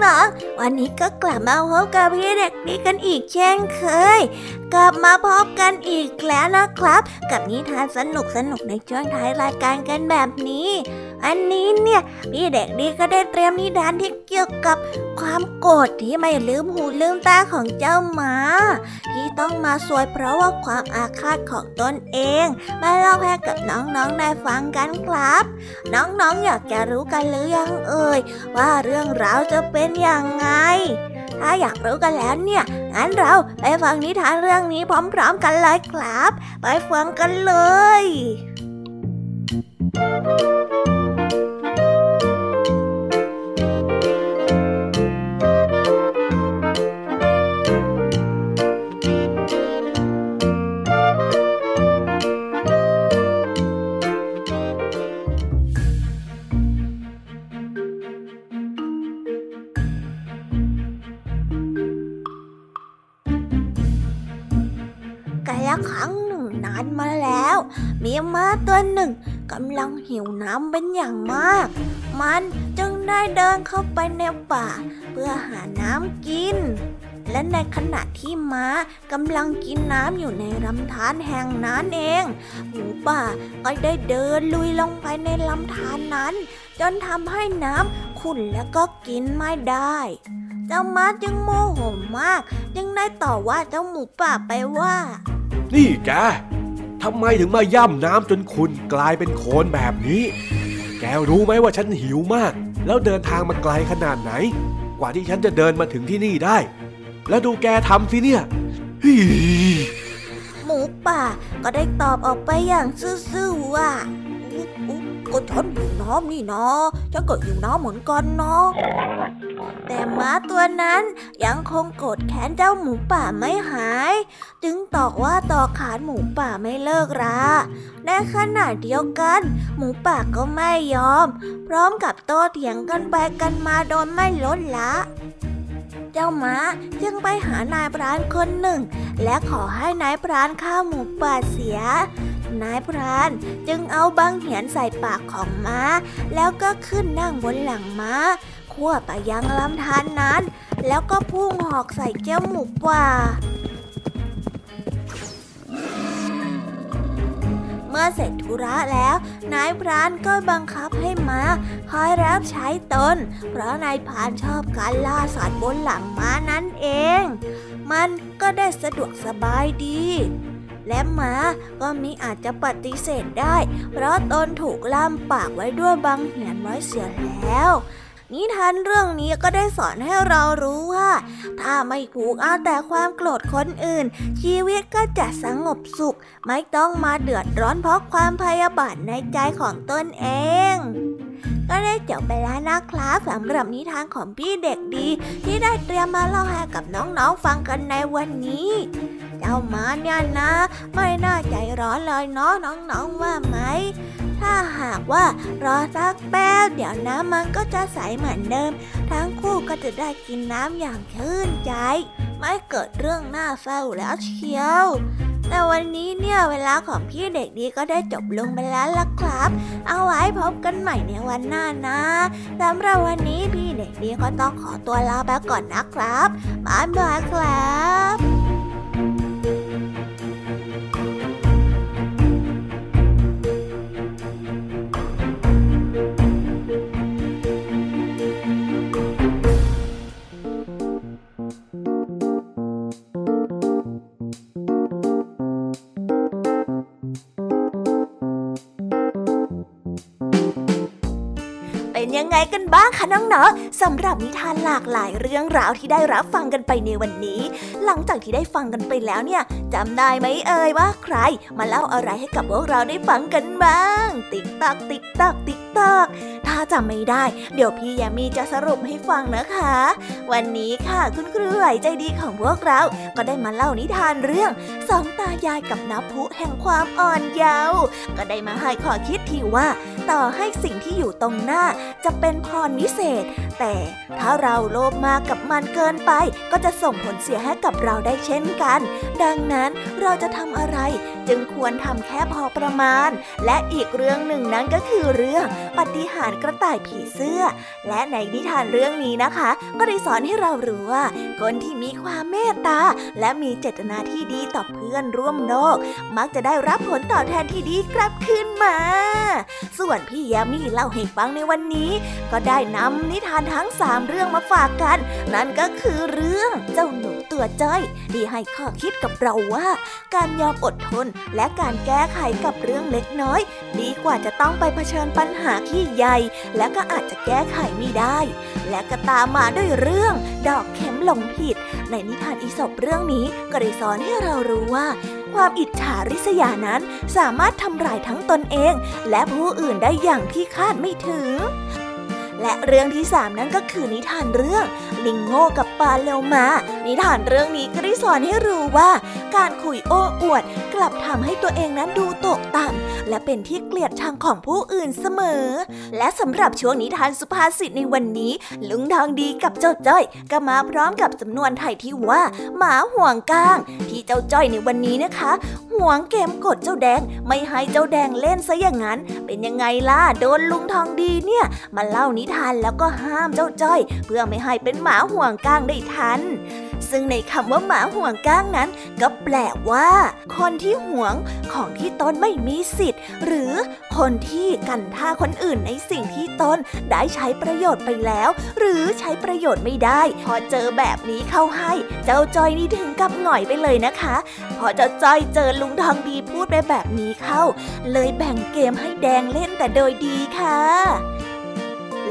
[SPEAKER 3] น้
[SPEAKER 1] องๆ วันนี้ก็กลับมาพบกับพี่เด็กดีกันอีกเช่นเคย กลับมาพบกันอีกแล้วนะครับ กับนิทานสนุกสนุกๆในช่วงท้ายรายการกันแบบนี้ อันนี้เนี่ยพี่เด็กดีก็ได้เตรียมนิทานที่เกี่ยวกับความโกรธที่ไม่ลืมหูลืมตาของเจ้าหมา ที่ต้องมาสวยเพราะว่าความอาฆาตของตนเอง มาเล่าให้กับน้องๆได้ฟังกันครับ น้องๆออยากจะรู้กันหรือยังเอ่ยว่าเรื่องราวจะเป็นอย่างไง ถ้าอยากรู้กันแล้วเนี่ยงั้นเราไปฟังนิทานเรื่องนี้พร้อม ๆ กันเลยครับ ไปฟังกันเลย ละครั้งหนึ่งนานมาแล้ว มีม้าตัวหนึ่งกำลังหิวน้ำเป็นอย่างมาก มันจึงได้เดินเข้าไปในป่า เพื่อหาน้ำกิน และในขณะที่ม้ากำลังกินน้ำอยู่ในลำธารแห่งนั้นเอง หมูป่าก็ได้เดินลุยลงไปในลำธารนนั้น จนทำให้น้ำขุ่นแล้วก็กินไม่ได้เจ้าม้าจึงโมโหมากจึงได้ต่อว่าเจ้าหมูป่าไปว่า
[SPEAKER 4] นี่แกทำไมถึงมาย่ำน้ำจนคุณกลายเป็นโคลนแบบนี้ แกรู้ไหมว่าฉันหิวมาก แล้วเดินทางมาไกลขนาดไหน กว่าที่ฉันจะเดินมาถึงที่นี่ได้ แล้วดูแกทำสิเนี่ยฮี
[SPEAKER 1] หมูป่าก็ได้ตอบออกไปอย่างซื่อๆว่าอุ๊อุ๊ ก็ฉันหิวน้ำนี่นะฉันก็หิวน้ำเหมือนกันเนาะแต่ม้าตัวนั้นยังคงโกรธแค้นเจ้าหมูป่าไม่หาย จึงตอกว่าต่อขานหมูป่าไม่เลิกราในขณะเดียวกัน หมูป่าก็ไม่ยอม พร้อมกับโต้เถียงกันไปกันมาโดยไม่ลดละเจ้าม้าจึงไปหานายพรานคนหนึ่ง และขอให้นายพรานฆ่าหมูป่าเสีย นายพรานจึงเอาบังเหียนใส่ปากของม้า แล้วก็ขึ้นนั่งบนหลังม้าขั้วไปยังลำธารนนั้น แล้วก็พุ่งหอกใส่เจ้าหมูป่า เมื่อเสร็จธุระแล้ว นายพรานก็บังคับให้ม้าคอยรับใช้ตน เพราะนายพรานชอบการล่าสัตว์บนหลังม้านั่นเอง มันก็ได้สะดวกสบายดี และม้าก็มิอาจจะปฏิเสธได้ เพราะตนถูกล่ามปากไว้ด้วยบังเหียนไว้เสียแล้ว นิทานเรื่องนี้ก็ได้สอนให้เรารู้ว่า ถ้าไม่ผูกเอาแต่ความโกรธคนอื่น ชีวิตก็จะสงบสุข ไม่ต้องมาเดือดร้อนเพราะความพยาบาทในใจของตนเองก็ได้จบไปแล้วนะครับสำหรับนิทานของพี่เด็กดี ที่ได้เตรียมมาเล่าให้กับน้องๆฟังกันในวันนี้ จ้ามาเนี่ยนะ ไม่น่าใจร้อนเลยเนาะน้องๆว่าไหม ถ้าหากว่ารอสักแป๊บเดี๋ยวน้ำมันก็จะใสเหมือนเดิม ทั้งคู่ก็จะได้กินน้ำอย่างชื่นใจ ไม่เกิดเรื่องน่าเศร้าแล้วเชียวแต่วันนี้เนี่ยเวลาของพี่เด็กดีก็ได้จบลงไปแล้วล่ะครับ เอาไว้พบกันใหม่ในวันหน้านะสำหรับวันนี้พี่เด็กดีก็ต้องขอตัวลาไปก่อนนะครับบ๊ายบายครับ ไงกันบ้างคะน้องๆสำหรับนิทานหลากหลายเรื่องราวที่ได้รับฟังกันไปในวันนี้ หลังจากที่ได้ฟังกันไปแล้วเนี่ยจำได้ไหมเอ่ยว่าใคร มาเล่าอะไรให้กับพวกเราได้ฟังกันบ้าง ติ๊กตักติ๊กตักติ๊กตักถ้าจำไม่ได้ เดี๋ยวพี่ยามีจะสรุปให้ฟังนะคะ วันนี้ค่ะคุณครูไหวใจดีของพวกเรา ก็ได้มาเล่านิทานเรื่องสองตายายกับน้ำพุแห่งความอ่อนเยาว์ก็ได้มาให้ข้อคิดที่ว่า ต่อให้สิ่งที่อยู่ตรงหน้าจะเป็นพรวิเศษ แต่ถ้าเราโลภมากกับมันเกินไป ก็จะส่งผลเสียให้กับเราได้เช่นกัน ดังนั้นเราจะทำอะไรจึงควรทำแค่พอประมาณ และอีกเรื่องหนึ่งนั้นก็คือเรื่องปฏิหารกระต่ายผีเสื้อ และในนิทานเรื่องนี้นะคะ ก็ได้สอนให้เรารู้ว่าคนที่มีความเมตตา และมีเจตนาที่ดีต่อเพื่อนร่วมโลกมักจะได้รับผลตอบแทนที่ดีกลับคืนมา ส่วนพี่ยามีเล่าให้ฟังในวันนี้ ก็ได้นำนิทานทั้งสามเรื่องมาฝากกัน นั่นก็คือเรื่องเจ้าหนูตัวจ้อยที่ให้ข้อคิดกับเราว่า การยอมอดทนและการแก้ไขกับเรื่องเล็กน้อย ดีกว่าจะต้องไปเผชิญปัญหาที่ใหญ่ และก็อาจจะแก้ไขไม่ได้ และก็ตามมาด้วยเรื่องดอกเข็มหลงผิด ในนิทานอีสปเรื่องนี้ก็ได้สอนให้เรารู้ว่า ความอิจฉาริษยานั้นสามารถทำลายทั้งตนเอง และผู้อื่นได้อย่างที่คาดไม่ถึง และเรื่องที่สามนั้นก็คือนิทานเรื่อง ลิงโง่กับปลาเร็วมา นิทานเรื่องนี้ก็ได้สอนให้รู้ว่า การคุยโอ้อวด กลับทำให้ตัวเองนั้นดูตกต่ำและเป็นที่เกลียดชังของผู้อื่นเสมอ และสำหรับช่วงนิทานสุภาษิตในวันนี้ ลุงทองดีกับเจ้าจ้อย ก็มาพร้อมกับสำนวนไทยที่ว่า หมาห่วงก้าง ที่เจ้าจ้อยในวันนี้นะคะ ห่วงเกมกดเจ้าแดง ไม่ให้เจ้าแดงเล่นซะอย่างนั้น เป็นยังไงล่ะโดนลุงทองดีเนี่ยมาเล่านิทานแล้วก็ห้ามเจ้าจ้อย เพื่อไม่ให้เป็นหมาห่วงก้างได้ทัน ซึ่งในคำว่าหมาห่วงก้างนั้น ก็แปลว่า คนที่ห่วงของที่ตนไม่มีสิทธิ์ หรือคนที่กันท่าคนอื่นในสิ่งที่ตนได้ใช้ประโยชน์ไปแล้ว หรือใช้ประโยชน์ไม่ได้ พอเจอแบบนี้เข้าให้ เจ้าจ้อยนี่ถึงกับหน่อยไปเลยนะคะ พอเจ้าจ้อยเจอลุงทองดีพูดไปแบบนี้เข้า เลยแบ่งเกมให้แดงเล่นแต่โดยดีค่ะ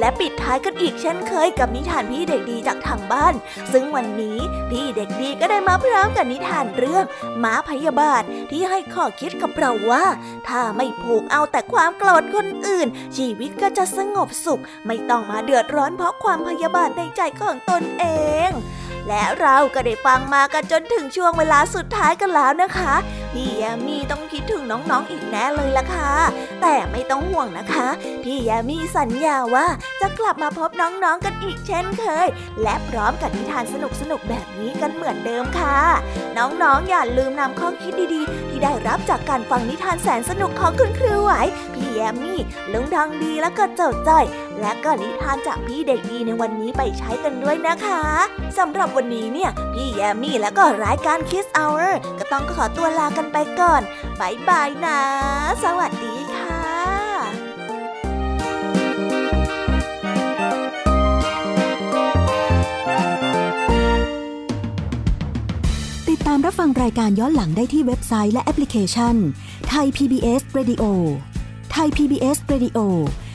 [SPEAKER 1] และปิดท้ายกันอีกเช่นเคยกับนิทานพี่เด็กดีจากทางบ้าน ซึ่งวันนี้พี่เด็กดีก็ได้มาพร้อมกับนิทานเรื่องม้าพยาบาทที่ให้ข้อคิดกับเราว่า ถ้าไม่ผูกเอาแต่ความโกรธคนอื่น ชีวิตก็จะสงบสุข ไม่ต้องมาเดือดร้อนเพราะความพยาบาทในใจของตนเอง และเราก็ได้ฟังมากันจนถึงช่วงเวลาสุดท้ายกันแล้วนะคะ พี่แยมมี่ต้องคิดถึงน้องๆอีกแน่เลยล่ะค่ะ แต่ไม่ต้องห่วงนะคะ พี่แยมมี่สัญญาว่าจะกลับมาพบน้องๆกันอีกเช่นเคย และพร้อมกับนิทานสนุกๆแบบนี้กันเหมือนเดิมค่ะ น้องๆอย่าลืมนำข้อคิดดีๆ ที่ได้รับจากการฟังนิทานแสนสนุกของคุณครูไหวพี่แยมมี่ลุงทองดีและก็เจ้าจ้อย และก็นิทานจากพี่เด็กดีในวันนี้ไปใช้กันด้วยนะคะสำหรับวันนี้เนี่ย พี่แยมมี่และก็รายการ Kiss Hour ก็ต้องขอตัวลากันไปก่อนบายบายนะ สวัสดีค่ะ
[SPEAKER 5] ติดตามรับฟังรายการย้อนหลังได้ที่เว็บไซต์และแอปพลิเคชันไทย PBS Radio ไทย PBS Radio